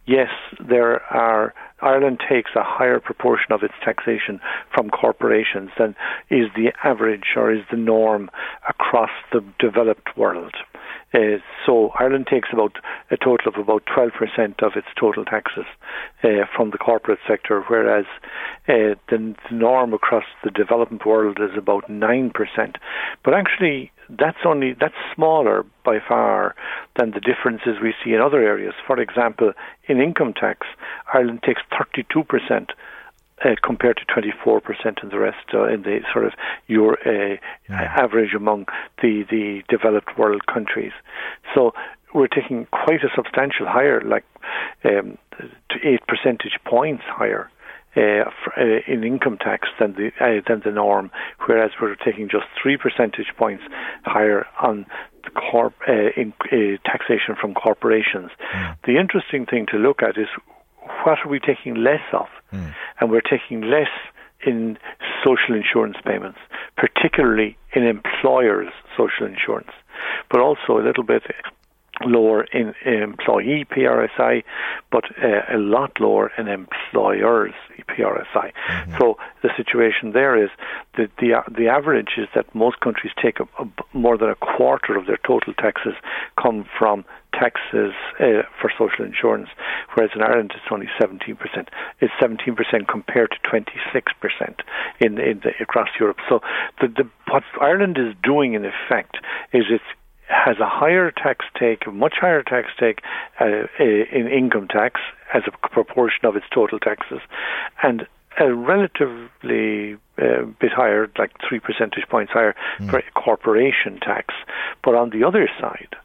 yes, there are Ireland takes a higher proportion of its taxation from corporations than is the average or is the norm across the developed world. Uh, so Ireland takes about a total of about 12% of its total taxes uh, from the corporate sector, whereas uh, the, the norm across the developed world is about 9%. But actually, that's only that's smaller by far than the differences we see in other areas. For example, in income tax, Ireland takes 32%. Uh, compared to 24% in the rest, uh, in the sort of your uh, average among the, the developed world countries. So we're taking quite a substantial higher, like um, to eight percentage points higher. Uh, for, uh, in income tax than the uh, than the norm, whereas we're taking just three percentage points higher on the corp uh, in, uh, taxation from corporations. The interesting thing to look at is what are we taking less of? And we're taking less in social insurance payments, particularly in employers' social insurance, but also a little bit lower in employee PRSI, but uh, a lot lower in employers PRSI. Mm-hmm. So the situation there is that the the average is that most countries take a, a, more than a quarter of their total taxes come from taxes uh, for social insurance, whereas in Ireland it's only 17%. It's 17% compared to 26% in, in the, across Europe. So the, the, what Ireland is doing in effect is it's has a higher tax take, a much higher tax take uh, in income tax as a proportion of its total taxes, and a relatively uh, bit higher, like three percentage points higher, mm. for corporation tax. But on the other side,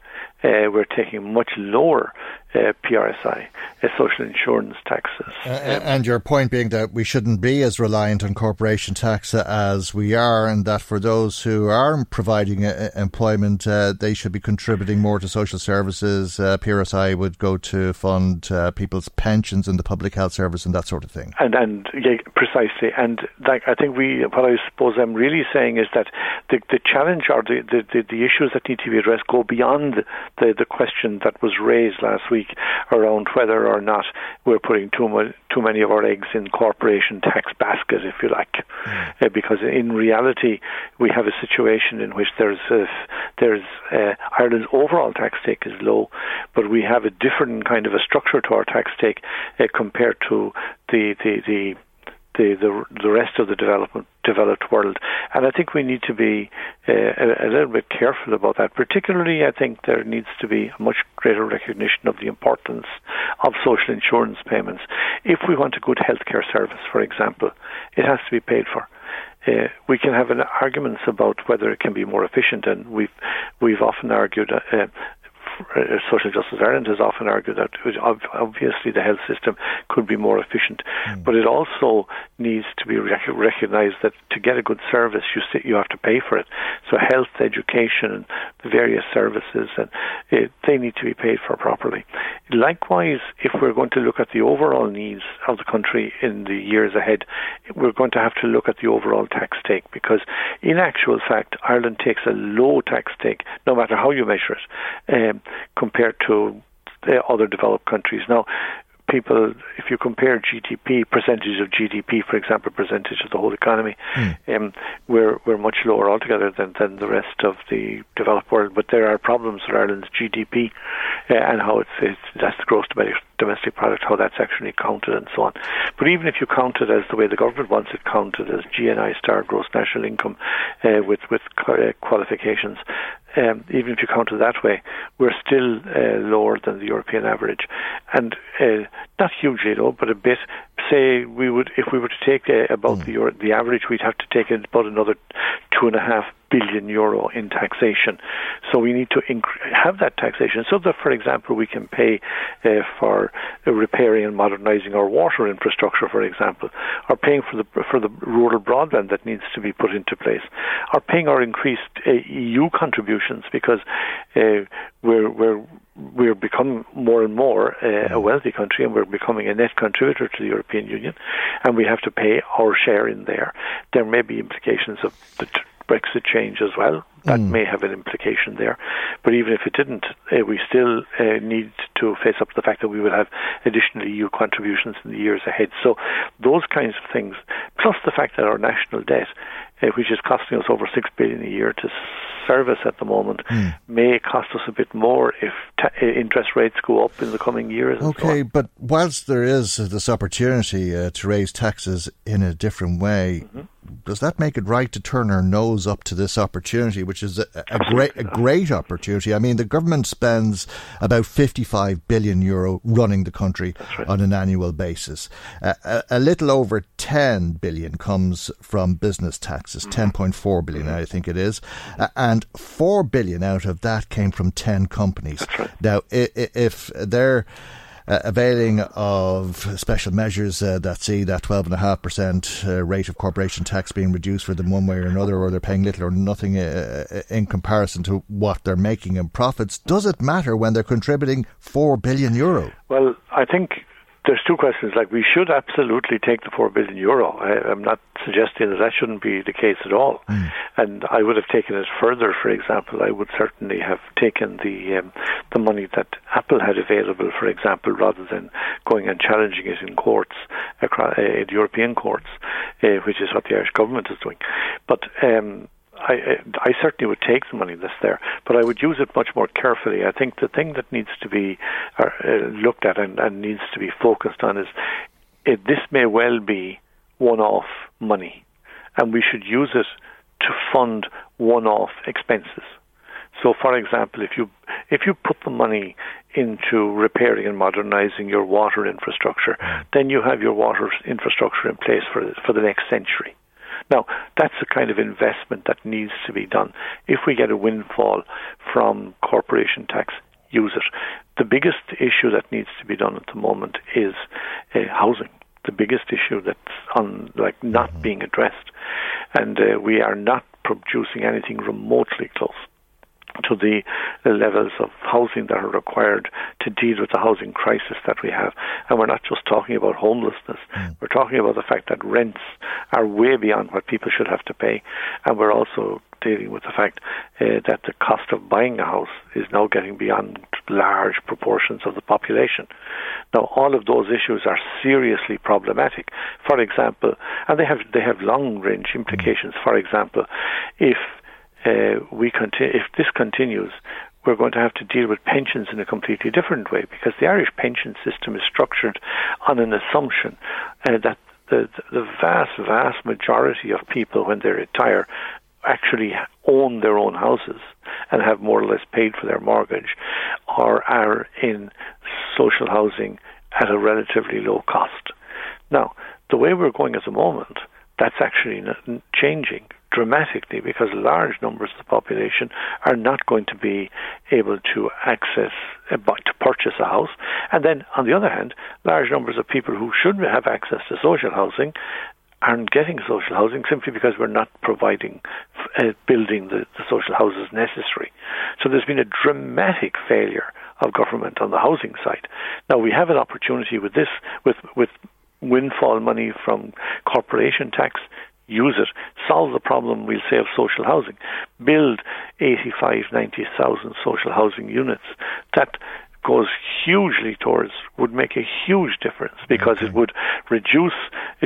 uh, we're taking much lower uh, PRSI, uh, social insurance taxes. Uh, and your point being that we shouldn't be as reliant on corporation tax as we are, and that for those who are providing uh, employment, uh, they should be contributing more to social services. Uh, PRSI would go to fund people's pensions and the public health service and that sort of thing. And and yeah, precisely. And like I think we, what I suppose I'm really saying is that the the challenge or the, the, the issues that need to be addressed go beyond the the question that was raised last week around whether or not we're putting too much too many of our eggs in corporation tax basket, if you like, mm. uh, because in reality we have a situation in which there's a, there's uh, Ireland's overall tax take is low, but we have a different kind of a structure to our tax take uh, compared to the the the the, the the rest of the development developed world. And I think we need to be uh, a, a, little bit careful about that. Particularly, I think there needs to be a much greater recognition of the importance of social insurance payments. If we want a good healthcare service, for example, it has to be paid for. Uh, we can have an arguments about whether it can be more efficient, and we've we've often argued uh, Social Justice Ireland has often argued that obviously the health system could be more efficient, mm. but it also needs to be rec- recognised that to get a good service, you you have to pay for it. So health, education, and the various services, and it, they need to be paid for properly. Likewise, if we're going to look at the overall needs of the country in the years ahead, we're going to have to look at the overall tax take because, in actual fact, Ireland takes a low tax take, no matter how you measure it. Um, compared to other developed countries. Now, people, if you compare GDP, percentage of GDP, for example, percentage of the whole economy, mm. um, we're we're much lower altogether than, than the rest of the developed world. But there are problems with Ireland's GDP uh, and how it's, it's that's the gross domestic domestic product, how that's actually counted, and so on. But even if you count it as the way the government wants it counted as GNI star gross national income uh, with with qualifications, um, even if you count it that way, we're still uh, lower than the European average, and uh, not hugely low, but a bit. Say we would, if we were to take uh, about mm. the the average, we'd have to take about another two and a half billion euro in taxation. So we need to inc- have that taxation so that, for example, we can pay uh, for repairing and modernising our water infrastructure, for example, or paying for the for the rural broadband that needs to be put into place, or paying our increased uh, EU contributions because uh, we're we're we're becoming more and more uh, a wealthy country and we're becoming a net contributor to the European Union and we have to pay our share in there. There may be implications of the Brexit change as well. That mm. may have an implication there. But even if it didn't, uh, we still uh, need to face up to the fact that we will have additional EU contributions in the years ahead. So those kinds of things, plus the fact that our national debt, uh, which is costing us over six billion a year to service at the moment, mm. may cost us a bit more if ta- interest rates go up in the coming years. Okay, so but whilst there is this opportunity uh, to raise taxes in a different way. Mm-hmm does that make it right to turn our nose up to this opportunity, which is a, a great a great opportunity? I mean, the government spends about 55 billion euro running the country right. on an annual basis. Uh, a, a, little over 10 billion comes from business taxes, mm-hmm. 10.4 billion, mm-hmm. I think it is, uh, and 4 billion out of that came from 10 companies. Right. Now, if they're uh, availing of special measures uh, that see that 12.5% uh, rate of corporation tax being reduced for them one way or another, or they're paying little or nothing uh, uh, in comparison to what they're making in profits. Does it matter when they're contributing 4 billion euro? Well, I think there's two questions. Like we should absolutely take the four billion euro. I, am not suggesting that that shouldn't be the case at all. Mm. And I would have taken it further. For example, I would certainly have taken the um, the money that Apple had available, for example, rather than going and challenging it in courts, across, uh, in European courts, uh, which is what the Irish government is doing. But um, I, I certainly would take the money that's there, but I would use it much more carefully. I think the thing that needs to be uh, looked at and, and, needs to be focused on is it, this may well be one-off money, and we should use it to fund one-off expenses. So, for example, if you if you put the money into repairing and modernising your water infrastructure, then you have your water infrastructure in place for for the next century. Now, that's the kind of investment that needs to be done. If we get a windfall from corporation tax, use it. The biggest issue that needs to be done at the moment is uh, housing. The biggest issue that's on like not mm-hmm. being addressed, and uh, we are not producing anything remotely close to the, levels of housing that are required to deal with the housing crisis that we have. And we're not just talking about homelessness, mm. we're talking about the fact that rents are way beyond what people should have to pay. And we're also dealing with the fact uh, that the cost of buying a house is now getting beyond large proportions of the population. Now, all of those issues are seriously problematic. For example, and they have they have long range implications. For example, if uh, we if this continues, we're going to have to deal with pensions in a completely different way because the Irish pension system is structured on an assumption uh, that the, the vast, vast majority of people, when they retire, actually own their own houses and have more or less paid for their mortgage or are in social housing at a relatively low cost. Now, the way we're going at the moment, that's actually changing dramatically because large numbers of the population are not going to be able to access uh, to purchase a house. And then on the other hand large numbers of people who should have access to social housing aren't getting social housing simply because we're not providing uh, building the, the social houses necessary. So there's been a dramatic failure of government on the housing side. Now we have an opportunity with this with with windfall money from corporation tax use it, solve the problem, we'll save social housing, build 85, 90,000 social housing units. That goes hugely towards, would make a huge difference because okay. it would reduce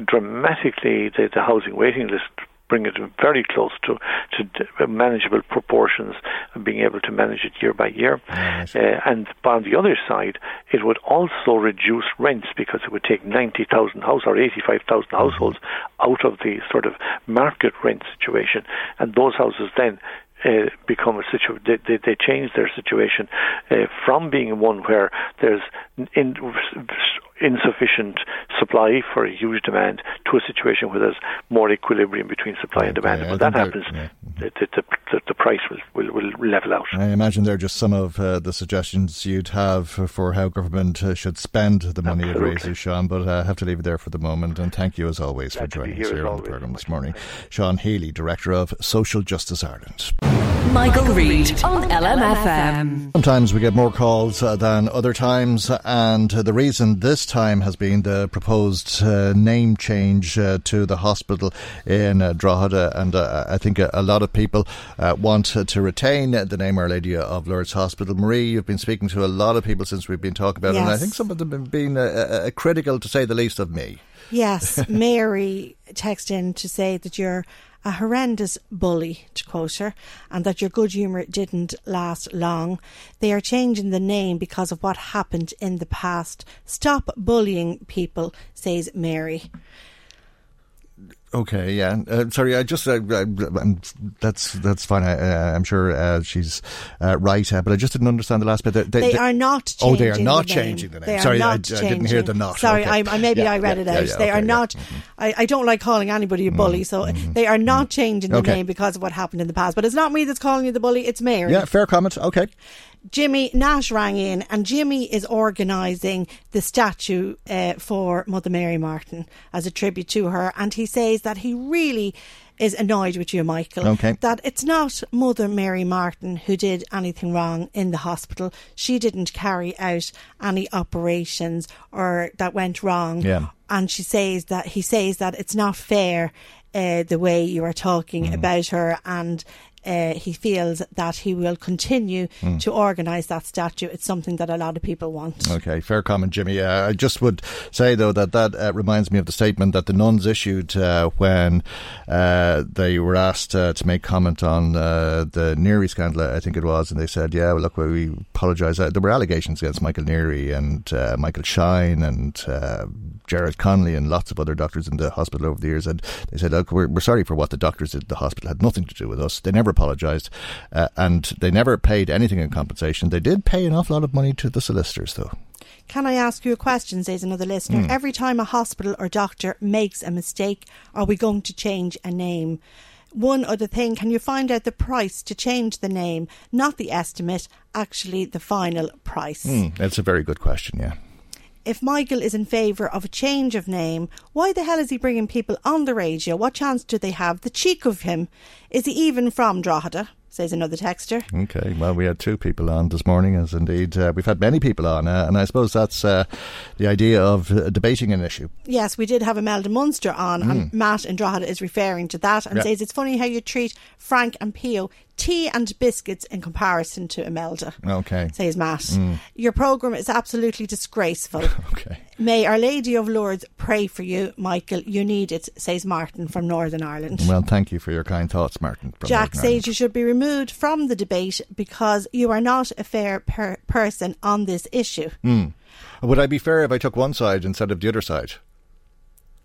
dramatically the, the housing waiting list bring it very close to, to manageable proportions and being able to manage it year by year. uh, and on the other side, it would also reduce rents because it would take 90,000 houses or 85,000 mm-hmm. households out of the sort of market rent situation. And those houses then uh, become a situation. They, they, they, change their situation uh, from being one where there's in, insufficient supply for a huge demand to a situation where there's more equilibrium between supply and demand. Yeah, when that happens, yeah. the, the, the, the, price will, will, will, level out. I imagine they're just some of uh, the suggestions you'd have for how government uh, should spend the money Absolutely. it raises, Sean. But I have to leave it there for the moment. And thank you as always Glad for joining us here on the programme this morning. Sean Healy, Director of Social Justice Ireland. Michael, Reade on LMFM. Sometimes we get more calls uh, than other times, and uh, the reason this time has been the proposed uh, name change uh, to the hospital in uh, Drogheda, and uh, I think a, a, lot of people want to retain the name Our Lady of Lourdes Hospital. Marie, you've been speaking to a lot of people since we've been talking about yes. it, and I think some of them have been critical, to say the least, of me. Yes, Mary texted in to say that you're a horrendous bully, to quote her, and that your good humour didn't last long. They are changing the name because of what happened in the past. Stop bullying people, says Mary. Okay, yeah. Uh, sorry, I just uh, uh that's that's fine. I, am sure uh, she's uh, right, uh, but I just didn't understand the last bit. They, they, they are not. oh, they are not the changing the name. They sorry, I, I, didn't hear the not. Sorry, okay. I, maybe yeah, I read yeah, it out. Yeah, they okay, are not. Mm-hmm. I, I, don't like calling anybody a bully, mm-hmm. so mm-hmm. they are not mm-hmm. changing the okay. name because of what happened in the past. But it's not me that's calling you the bully; it's Mary. Yeah, fair comment. Okay. Jimmy Nash rang in, and Jimmy is organising the statue uh, for Mother Mary Martin as a tribute to her. And he says says that he really is annoyed with you, Michael. Okay. That it's not Mother Mary Martin who did anything wrong in the hospital. She didn't carry out any operations or that went wrong. Yeah. And she says that he says that it's not fair uh, the way you are talking Mm. about her and uh, he feels that he will continue Mm. to organise that statue. It's something that a lot of people want. Okay, fair comment, Jimmy. Uh, I just would say, though, that that uh, reminds me of the statement that the nuns issued uh, when uh, they were asked uh, to make comment on uh, the Neary scandal, I think it was, and they said, yeah, well, look, we apologise. Uh, there were allegations against Michael Neary and uh, Michael Shine and uh, Jared Conley and lots of other doctors in the hospital over the years. And they said, look, we're, we're sorry for what the doctors at the hospital had nothing to do with us. They never apologised uh, and they never paid anything in compensation. They did pay an awful lot of money to the solicitors, though. Can I ask you a question, says another listener? Hmm. Every time a hospital or doctor makes a mistake, are we going to change a name? One other thing, can you find out the price to change the name? Not the estimate, actually the final price. Hmm, that's a very good question, yeah. If Michael is in favour of a change of name, why the hell is he bringing people on the radio? What chance do they have? The cheek of him. Is he even from Drogheda? Says another texter. Okay, well, we had two people on this morning, as indeed uh, we've had many people on, uh, and I suppose that's uh, the idea of uh, debating an issue. Yes, we did have Imelda Munster on, and Mm. Matt in Drogheda is referring to that and Yeah. says it's funny how you treat Frank and Pio tea and biscuits in comparison to Imelda. Okay. Says Matt. Mm. Your programme is absolutely disgraceful. okay. May Our Lady of Lourdes pray for you, Michael. You need it, says Martin from Northern Ireland. Well, thank you for your kind thoughts, Martin. Jack Northern says you should be removed from the debate because you are not a fair per- person on this issue. Ireland. Hmm. Would I be fair if I took one side instead of the other side?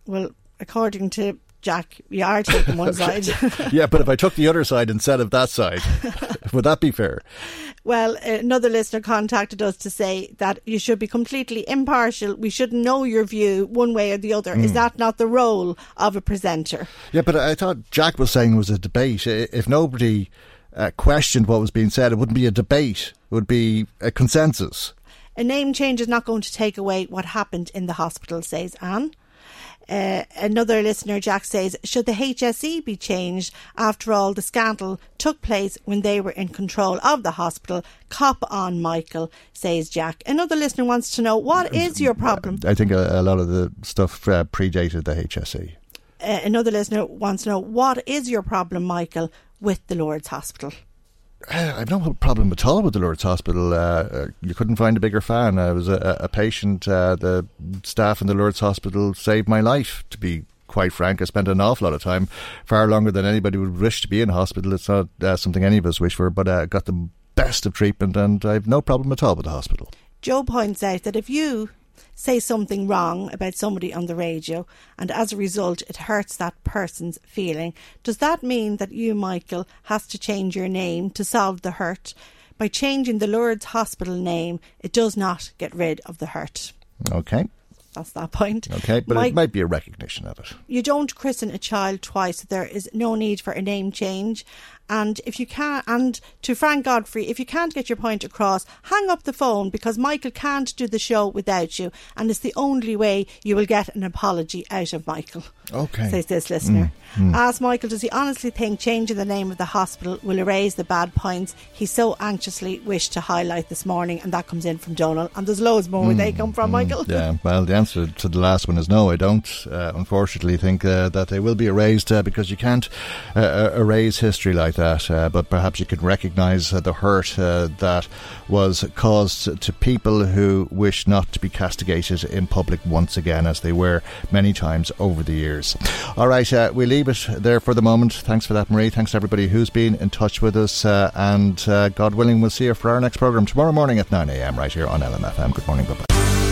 Well, according to Jack, you are taking one side. yeah, but if I took the other side instead of that side, would that be fair? Well, another listener contacted us to say that you should be completely impartial. We should know your view one way or the other. Is Mm. that not the role of a presenter? Yeah, but I thought Jack was saying it was a debate. If nobody uh, questioned what was being said, it wouldn't be a debate. It would be a consensus. A name change is not going to take away what happened in the hospital, says Anne. Uh, another listener, Jack, says, Should the HSE be changed? After all, the scandal took place when they were in control of the hospital. Cop on, Michael, says Jack. Another listener wants to know, What is your problem? I think a, a lot of the stuff uh, predated the HSE. Uh, another listener wants to know, What is your problem, Michael, with the Lourdes Hospital? Uh, I've no problem at all with the Lourdes Hospital. Uh, uh, you couldn't find a bigger fan. I was a, a patient. Uh, the staff in the Lourdes Hospital saved my life, to be quite frank. I spent an awful lot of time, far longer than anybody would wish to be in hospital. It's not uh, something any of us wish for, but I uh, got the best of treatment and I've no problem at all with the hospital. Joe points out that if you say something wrong about somebody on the radio and as a result it hurts that person's feeling, does that mean that you, Michael, has to change your name to solve the hurt? By changing the Lourdes Hospital name, it does not get rid of the hurt. Okay. That's that point. Okay, but Mike- it might be a recognition of it. you don't christen a child twice. There is no need for a name change. And if you can, and to Frank Godfrey, if you can't get your point across, hang up the phone because Michael can't do the show without you, and it's the only way you will get an apology out of Michael. Okay. Says this listener. Mm, mm. Ask Michael, does he honestly think changing the name of the hospital will erase the bad points he so anxiously wished to highlight this morning? And that comes in from Donal. And there's loads more where they come from, Michael. Mm, Yeah, well, the answer to the last one is no. I don't, uh, unfortunately, think uh, that they will be erased uh, because you can't uh, uh, erase history like that. Uh, but perhaps you can recognise uh, the hurt uh, that was caused to people who wish not to be castigated in public once again, as they were many times over the years. All right, uh, we leave it there for the moment. Thanks for that, Marie. Thanks to everybody who's been in touch with us. Uh, and uh, God willing, we'll see you for our next programme tomorrow morning at 9 a.m. right here on LMFM. Good morning. Bye bye.